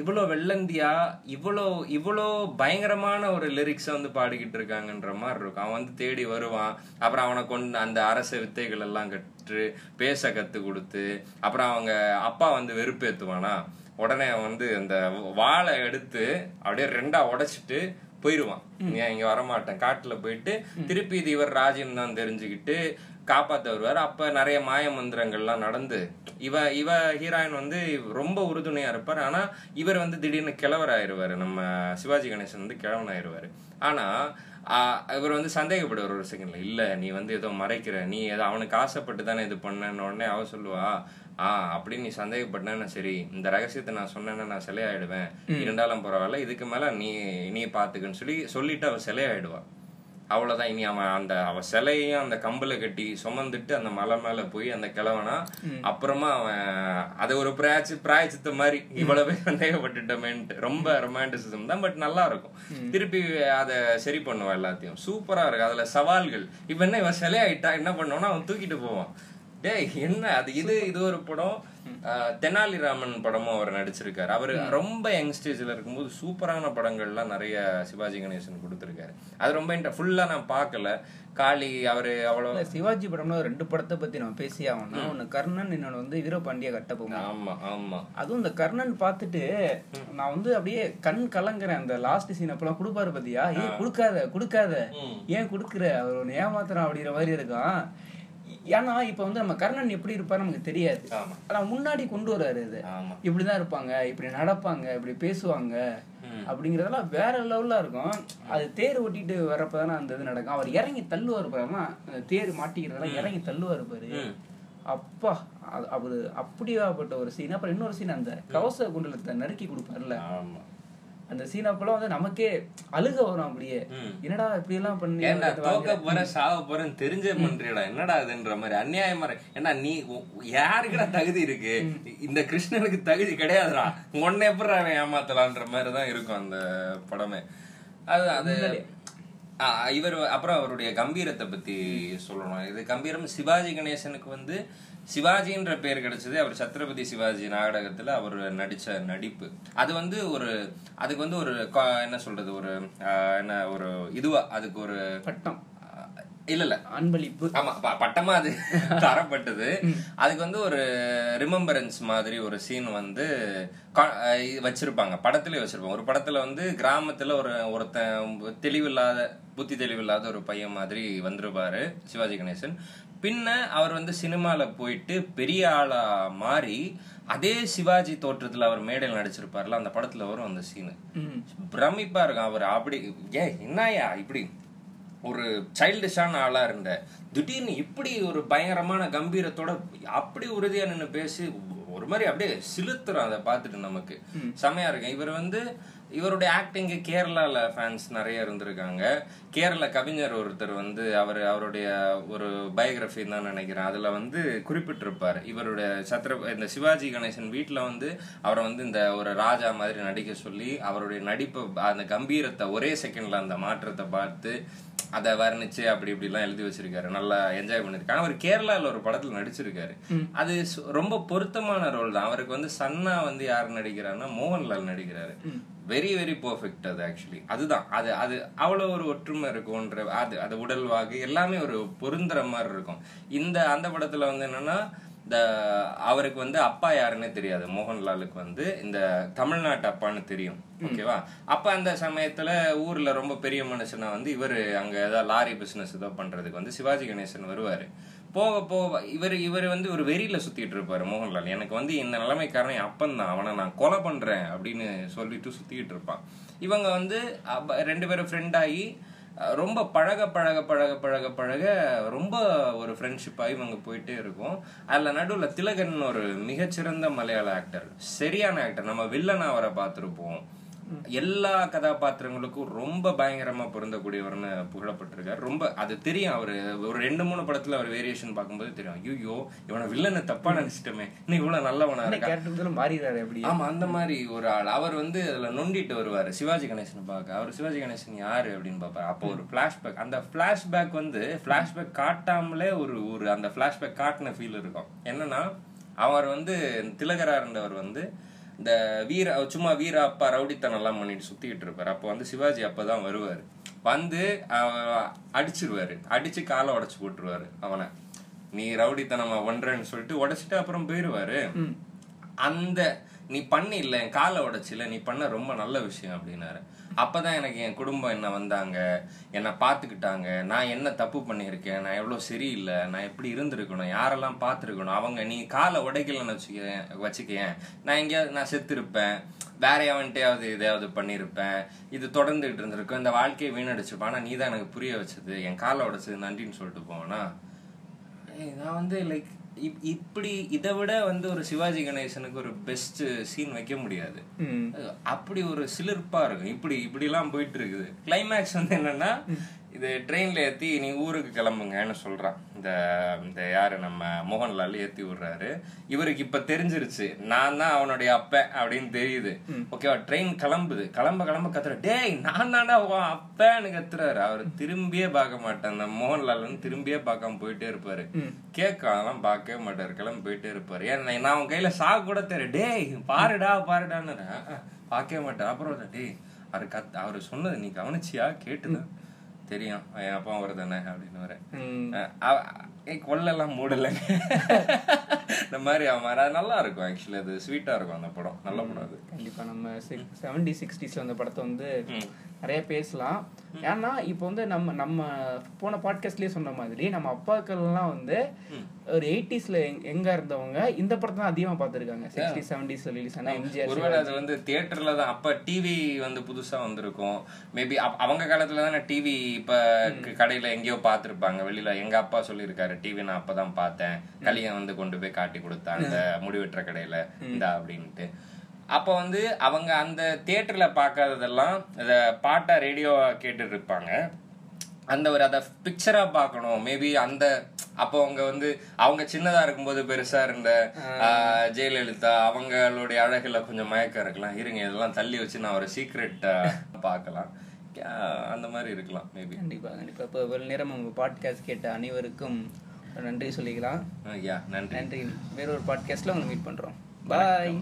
இவ்வளோ வெள்ளந்தியா இவ்வளோ இவ்வளோ பயங்கரமான ஒரு லிரிக்ஸை வந்து பாடிக்கிட்டு இருக்காங்கன்ற மாதிரி இருக்கும். அவன் வந்து தேடி வருவான். அப்புறம் அவனை கொண்டு அந்த அரச வித்தைகள் எல்லாம் கற்று பேச கத்து கொடுத்து அப்புறம் அவங்க அப்பா வந்து வெறுப்பேத்துவானா? உடனே வந்து அந்த வாளை எடுத்து அப்படியே ரெண்டா உடைச்சிட்டு போயிருவான். நீ இங்க வரமாட்டேன். காட்டுல போயிட்டு திருப்பி இது இவர் ராஜன் தான் தெரிஞ்சுக்கிட்டு காப்பாத்த வருவார். அப்ப நிறைய மாய மந்திரங்கள்லாம் நடந்து இவ இவ ஹீரோயின் வந்து ரொம்ப உறுதுணையா இருப்பார். ஆனா இவர் வந்து திடீர்னு கிழவர் ஆயிருவாரு நம்ம சிவாஜி கணேசன் வந்து கிழவன் ஆயிருவாரு ஆனா ஆஹ் இவர் வந்து சந்தேகப்படுவார் ஒரு செகண்ட்ல இல்ல நீ வந்து ஏதோ மறைக்கிற. நீ ஏதோ அவனுக்கு ஆசைப்பட்டு தானே இது பண்ணன உடனே அவ சொல்லுவா ஆ அப்படின்னு நீ சந்தேகப்பட்டேன்னா சரி இந்த ரகசியத்தை நான் சொன்னேன்னா நான் சிலையாயிடுவேன். இருந்தாலும் பரவாயில்ல இதுக்கு மேல நீ நீ பாத்துக்கன்னு சொல்லி சொல்லிட்டு அவ சிலையாயிடுவா. அவ்வளவுதான் இனி அவன் அந்த அவ சிலையையும் அந்த கம்புல கட்டி சுமந்துட்டு அந்த மலை மேல போய் அந்த கிழவனா அப்புறமா அவன் அது ஒரு பிராய்ச்சி பிராய்ச்சித்த மாதிரி இவ்வளவு சந்தேகப்பட்டுட்டோமேன்ட்டு. ரொம்ப ரொமான்டிசிசம் தான் பட் நல்லா இருக்கும் திருப்பி அதை சரி பண்ணுவான் எல்லாத்தையும். சூப்பரா இருக்கு. அதுல சவால்கள். இப்ப என்ன இவன் சிலையாயிட்டா என்ன பண்ணுவான்னா அவன் தூக்கிட்டு போவான். டேய் என்ன? அது இது இது ஒரு படம். தெனாலிராமன் படமும் அவர் நடிச்சிருக்காரு. அவர் ரொம்ப யங் ஸ்டேஜ்ல இருக்கும்போது சூப்பரான படங்கள்லாம் நிறைய சிவாஜி கணேசன் கொடுத்திருக்காரு. அது ரொம்ப ஃபுல்லா நான் பார்க்கல. காளி அவரு அவ்வளோ. சிவாஜி படம்ல ஒரு ரெண்டு படத்தை பத்தி நம்ம பேசி ஆகணும் ஒன்னு கர்ணன் இன்னொன்னு வந்து வீரபாண்டிய கட்டபொம்மன். ஆமா ஆமா. அதுவும் இந்த கர்ணன் பார்த்துட்டு நான் வந்து அப்படியே கண் கலங்குறேன். அந்த லாஸ்ட் சீன் அப்பெல்லாம் கொடுப்பாரு பாத்தியா? ஏன் கொடுக்காத கொடுக்காத? ஏன் கொடுக்குற? அவர் ஒன்னு ஏமாத்துறான் அப்படிங்கிற மாதிரி இருக்கான். ஏன்னா இப்ப வந்து நம்ம கர்ணன் எப்படி இருப்பாரு நமக்கு தெரியாது. ஆனா முன்னாடி கொண்டு வராரு அது இப்படிதான் இருப்பாங்க இப்படி நடப்பாங்க இப்படி பேசுவாங்க அப்படிங்கறதெல்லாம் வேற லெவல்ல இருக்கும். அது தேர் ஓட்டிட்டு வரப்பதானே அந்த இது நடக்கும். அவர் இறங்கி தள்ளுவார் பாருமா தேர் மாட்டிக்கிறதெல்லாம் இறங்கி தள்ளுவார் பாரு. அப்பா அது- அவரு அப்படியாப்பட்ட ஒரு சீன் அப்புறம் இன்னொரு சீன் அந்த கவச குண்டலத்தை நறுக்கி கொடுப்பாருல்ல. ஆமா. அந்த சீன் அப்பெல்லாம் வந்து நமக்கே அழுக வரும் அப்படியே. என்னடா இப்படி எல்லாம் பண்ணி தோக்க போற சாவ போறேன்னு தெரிஞ்சே பண்றியடா என்னடா இதுன்ற மாதிரி அநியாயமா. ஏன்னா நீ யாருக்குடா தகுதி இருக்கு? இந்த கிருஷ்ணனுக்கு தகுதி கிடையாதுடா. உன்னை எப்படி அவன் ஏமாத்தலான்ற மாதிரி தான் இருக்கும் அந்த படமே. அது அது இவர் அப்புறம் அவருடைய கம்பீரத்தை பத்தி சொல்லணும். இது கம்பீரம் சிவாஜி கணேசனுக்கு வந்து சிவாஜின்ற பேர் கிடைச்சது அவர் சத்ரபதி சிவாஜி நாடகத்துல அவர் நடிச்ச நடிப்பு. அது வந்து ஒரு அதுக்கு வந்து ஒரு என்ன சொல்றது ஒரு என்ன ஒரு இதுவா அதுக்கு ஒரு பட்டம். இல்ல இல்ல. அன்பளிப்பு. ஆமா பட்டமா அது தரப்பட்டது. அதுக்கு வந்து ஒரு ரிமெம்பரன்ஸ் மாதிரி ஒரு சீன் வந்து வச்சிருப்பாங்க. படத்திலே வச்சிருப்பாங்க. ஒரு படத்துல வந்து கிராமத்துல ஒரு ஒருத்தன் தெளிவில்லாத புத்தி தெளிவில்லாத ஒரு பையன் மாதிரி வந்திருப்பாரு சிவாஜி கணேசன். பின்ன அவர் வந்து சினிமால போயிட்டு பெரிய ஆளா மாறி அதே சிவாஜி தோற்றத்துல அவர் மேடையில் நடிச்சிருப்பார்ல அந்த படத்துல வரும் அந்த சீனு. பிரமிப்பா இருக்கும் அவர். அப்படி ஏ என்னயா இப்படி? ஒரு சைல்டிஷான ஆளா இருந்த. திடீர்னு இப்படி ஒரு பயங்கரமான கம்பீரத்தோட அப்படி உறுதியா நின்னு பேசி ஒரு மாதிரி அப்படியே சிலுத்துறோம் அதை பார்த்துட்டு நமக்கு செமையா இருக்கு இவர் வந்து இவருடைய ஆக்டிங் கேரளால ஃபேன்ஸ் நிறைய இருந்திருக்காங்க. கேரள கவிஞர் ஒருத்தர் வந்து அவர் அவருடைய ஒரு பயோகிராஃபி தான் நினைக்கிறேன். அதுல வந்து குறிப்பிட்டிருப்பார். இவருடைய சத்ர இந்த சிவாஜி கணேசன் வீட்டுல வந்து அவரை வந்து இந்த ஒரு ராஜா மாதிரி நடிக்க சொல்லி அவருடைய நடிப்பு அந்த கம்பீரத்தை ஒரே செகண்ட்ல அந்த மாற்றத்தை பார்த்து அதை வர்ணிச்சு அப்படி இப்படி எல்லாம் எழுதி வச்சிருக்காரு. நல்லா என்ஜாய் பண்ணிருக்காரு அவர் கேரளால ஒரு படத்துல நடிச்சிருக்காரு. அது ரொம்ப பொருத்தமான ரோல் தான். அவருக்கு வந்து சன்னா வந்து யார் நடிக்கிறாருன்னா மோகன்லால் நடிக்கிறாரு. வெரி வெரி பெர்ஃபெக்ட் அது ஆக்சுவலி அதுதான். அது அது அவ்வளவு ஒரு ஒற்றுமை இருக்கும்ன்ற அது அது உடல்வாகு எல்லாமே ஒரு பொருந்துற மாதிரி இருக்கும். இந்த அந்த படத்துல வந்து என்னன்னா இந்த அவருக்கு வந்து அப்பா யாருன்னே தெரியாது. மோகன்லாலுக்கு வந்து இந்த தமிழ்நாட்டு அப்பான்னு தெரியும். ஓகேவா? அப்ப அந்த சமயத்துல ஊர்ல ரொம்ப பெரிய மனுஷனா வந்து இவர் அங்க ஏதாவது லாரி பிசினஸ் ஏதோ பண்றதுக்கு வந்து சிவாஜி கணேசன் வருவாரு. போக போக இவர் இவர் வந்து ஒரு வெறியில் சுற்றிட்டு இருப்பார் மோகன்லால். எனக்கு வந்து இந்த நிலைமைக்காரன் என் அப்பன் தான் அவனை நான் கொலை பண்ணுறேன் அப்படின்னு சொல்லிட்டு சுற்றிக்கிட்டு இருப்பான். இவங்க வந்து ரெண்டு பேரும் ஃப்ரெண்டாகி ரொம்ப பழக பழக பழக பழக பழக ரொம்ப ஒரு ஃப்ரெண்ட்ஷிப்பாக இவங்க போயிட்டே இருக்கும். அதில் நடுவில் திலகன் ஒரு மிகச்சிறந்த மலையாள ஆக்டர் சரியான ஆக்டர் நம்ம வில்லன் அவரை பார்த்துருப்போம். எல்லா கதாபாத்திரங்களுக்கும் ரொம்ப பயங்கரமா பொருந்தக்கூடியவர்னு புகழப்பட்டிருக்காரு. ரொம்ப அது தெரியும் அவரு ஒரு ரெண்டு மூணு படத்துல அவர் வேரியேஷன் பார்க்கும்போது தெரியும். ஐயோ இவனை வில்லனை தப்பா நினைச்சிட்டோமே. இன்னும் இவ்வளவு நல்லவனா இருக்கா? மாறிடுறாரு அப்படி. ஆமா அந்த மாதிரி ஒரு ஆள். அவர் வந்து அதுல நொண்டிட்டு வருவாரு. சிவாஜி கணேசன் பார்க்க. அவர் சிவாஜி கணேசன் யாரு அப்படின்னு பார்ப்பாரு. அப்போ ஒரு பிளாஷ்பேக் அந்த பிளாஷ்பேக் வந்து பிளாஷ்பேக் காட்டாமலே ஒரு ஒரு அந்த பிளாஷ்பேக் காட்டின ஃபீல் இருக்கும். என்னன்னா அவர் வந்து திலகரா இருந்தவர் வந்து இந்த வீர சும்மா வீர அப்பா ரவுடித்தனம் எல்லாம் பண்ணிட்டு சுத்திக்கிட்டு இருப்பாரு. அப்போ வந்து சிவாஜி அப்பதான் வருவாரு. வந்து அடிச்சிருவாரு. அடிச்சு காலை உடைச்சு போட்டுருவாரு அவனை. நீ ரவுடித்தனமா பண்றேன்னு சொல்லிட்டு உடைச்சிட்டு அப்புறம் போயிருவாரு. அந்த நீ பண்ணி இல்ல என் காலை உடைச்சில நீ பண்ண ரொம்ப நல்ல விஷயம் அப்படின்னாரு. அப்பதான் எனக்கு என் குடும்பம் என்ன வந்தாங்க என்னை பார்த்துக்கிட்டாங்க நான் என்ன தப்பு பண்ணியிருக்கேன் நான் எவ்வளோ சரியில்லை நான் எப்படி இருந்திருக்கணும் யாரெல்லாம் பார்த்துருக்கணும் அவங்க நீ காலை உடைக்கலன்னு வச்சுக்க வச்சுக்கேன். நான் எங்கேயாவது நான் செத்துருப்பேன் வேற எவன்ட்டையாவது இதையாவது பண்ணியிருப்பேன் இது தொடர்ந்துகிட்டு இருந்திருக்கும் இந்த வாழ்க்கையை வீணடிச்சுப்பா ஆனால் நீ தான் எனக்கு புரிய வச்சது என் காலை உடைச்சது நன்றின்னு சொல்லிட்டு போவேன்னா நான் வந்து லைக் இப்படி இதை விட வந்து ஒரு சிவாஜி கணேசனுக்கு ஒரு பெஸ்ட் சீன் வைக்க முடியாது. அப்படி ஒரு சிலிர்ப்பா இருக்கும். இப்படி இப்படிலாம் போயிட்டு இருக்குது. கிளைமேக்ஸ் வந்து என்னன்னா இது ட்ரெயின்ல ஏத்தி நீ ஊருக்கு கிளம்புங்கன்னு சொல்றான். இந்த இந்த யாரு நம்ம மோகன்லால் ஏத்தி விடுறாரு. இவருக்கு இப்ப தெரிஞ்சிருச்சு நான் தான் அவனுடைய அப்பன் அப்படின்னு தெரியுது. ஓகேவா? ட்ரெயின் கிளம்புது. கிளம்ப கிளம்ப கத்துற டேய் நான் தாண்டா உன் அப்பன்னு கத்துறாரு. அவர் திரும்பியே பார்க்க மாட்டேன் அந்த மோகன்லால் வந்து திரும்பியே பார்க்காம போயிட்டே இருப்பாரு. கேட்க அதெல்லாம் பார்க்கவே மாட்டாரு. கிளம்பி போயிட்டே இருப்பாரு. ஏன் நான் அவன் கையில சாக்கு கூட தெரியும் டேய் பாருடா பாருடான்னு. பார்க்கவே மாட்டேன் அப்புறம் டேய் அவர் கத் அவர் சொன்னது நீ கவனிச்சியா? கேட்டுதான். தெரியும். என் அப்பா அவர் தானே அப்படின்னு வரேன். கொள்ளெல்லாம் மூடலைங்க. இந்த மாதிரி அவன் அது நல்லா இருக்கும் ஆக்சுவலி அது ஸ்வீட்டா இருக்கும் அந்த படம். நல்ல படம் அது. கண்டிப்பா. நம்ம செவன்டி சிக்ஸ்டிஸ்ல அந்த படத்தை வந்து நிறைய பேசலாம். ஏன்னா இப்போ வந்து நம்ம நம்ம போன பாட்காஸ்ட்லயே சொன்ன மாதிரி நம்ம அப்பாக்கள்லாம் வந்து ஒரு எயிட்டிஸ்ல எங்க இருந்தவங்க இந்த படத்தை தான் அதிகமா பார்த்திருக்காங்க. சிக்ஸ்டி செவன்டிஸ்ல ரிலீஸ் ஆனா எம்ஜிஆர் ஒருவேளை அது வந்து தியேட்டர்ல தான் அப்ப டிவி வந்து புதுசா வந்திருக்கும். மேபி அவங்க காலத்துல தானே டிவி இப்ப கடையில எங்கேயோ பார்த்திருப்பாங்க. வெளியில எங்க அப்பா சொல்லியிருக்காரு டிவி நான் அப்பதான் பார்த்தேன். கலியன் வந்து கொண்டு போய் காட்டி கொடுத்தேன் அந்த முடிவெட்டுற கடையில. இந்தா அப்படின்ட்டு. அப்ப வந்து அவங்க அந்த தியேட்டர்ல பார்க்காததெல்லாம் இத பாட்டா ரேடியோ கேட்டுட்டு இருப்பாங்க. அந்த ஒரு அதை பிக்சரா பார்க்கணும். மேபி அந்த அப்போ அவங்க வந்து அவங்க சின்னதா இருக்கும்போது பெருசா இருந்த ஜெயலலிதா அவங்களுடைய அழகுல கொஞ்சம் மயக்கம் இருக்கலாம். இருங்க இதெல்லாம் தள்ளி வச்சு நான் ஒரு சீக்ரெட் பார்க்கலாம். அந்த மாதிரி இருக்கலாம் மேபி கண்டிப்பா கண்டிப்பா. இப்போ இவ்வளவு நேரம் உங்க பாட்காஸ்ட் கேட்ட அனைவருக்கும் நன்றி சொல்லிக்கலாம். யா நன்றி. நன்றி. வேற ஒரு பாட்காஸ்ட்ல உங்களை மீட் பண்றோம். பாய்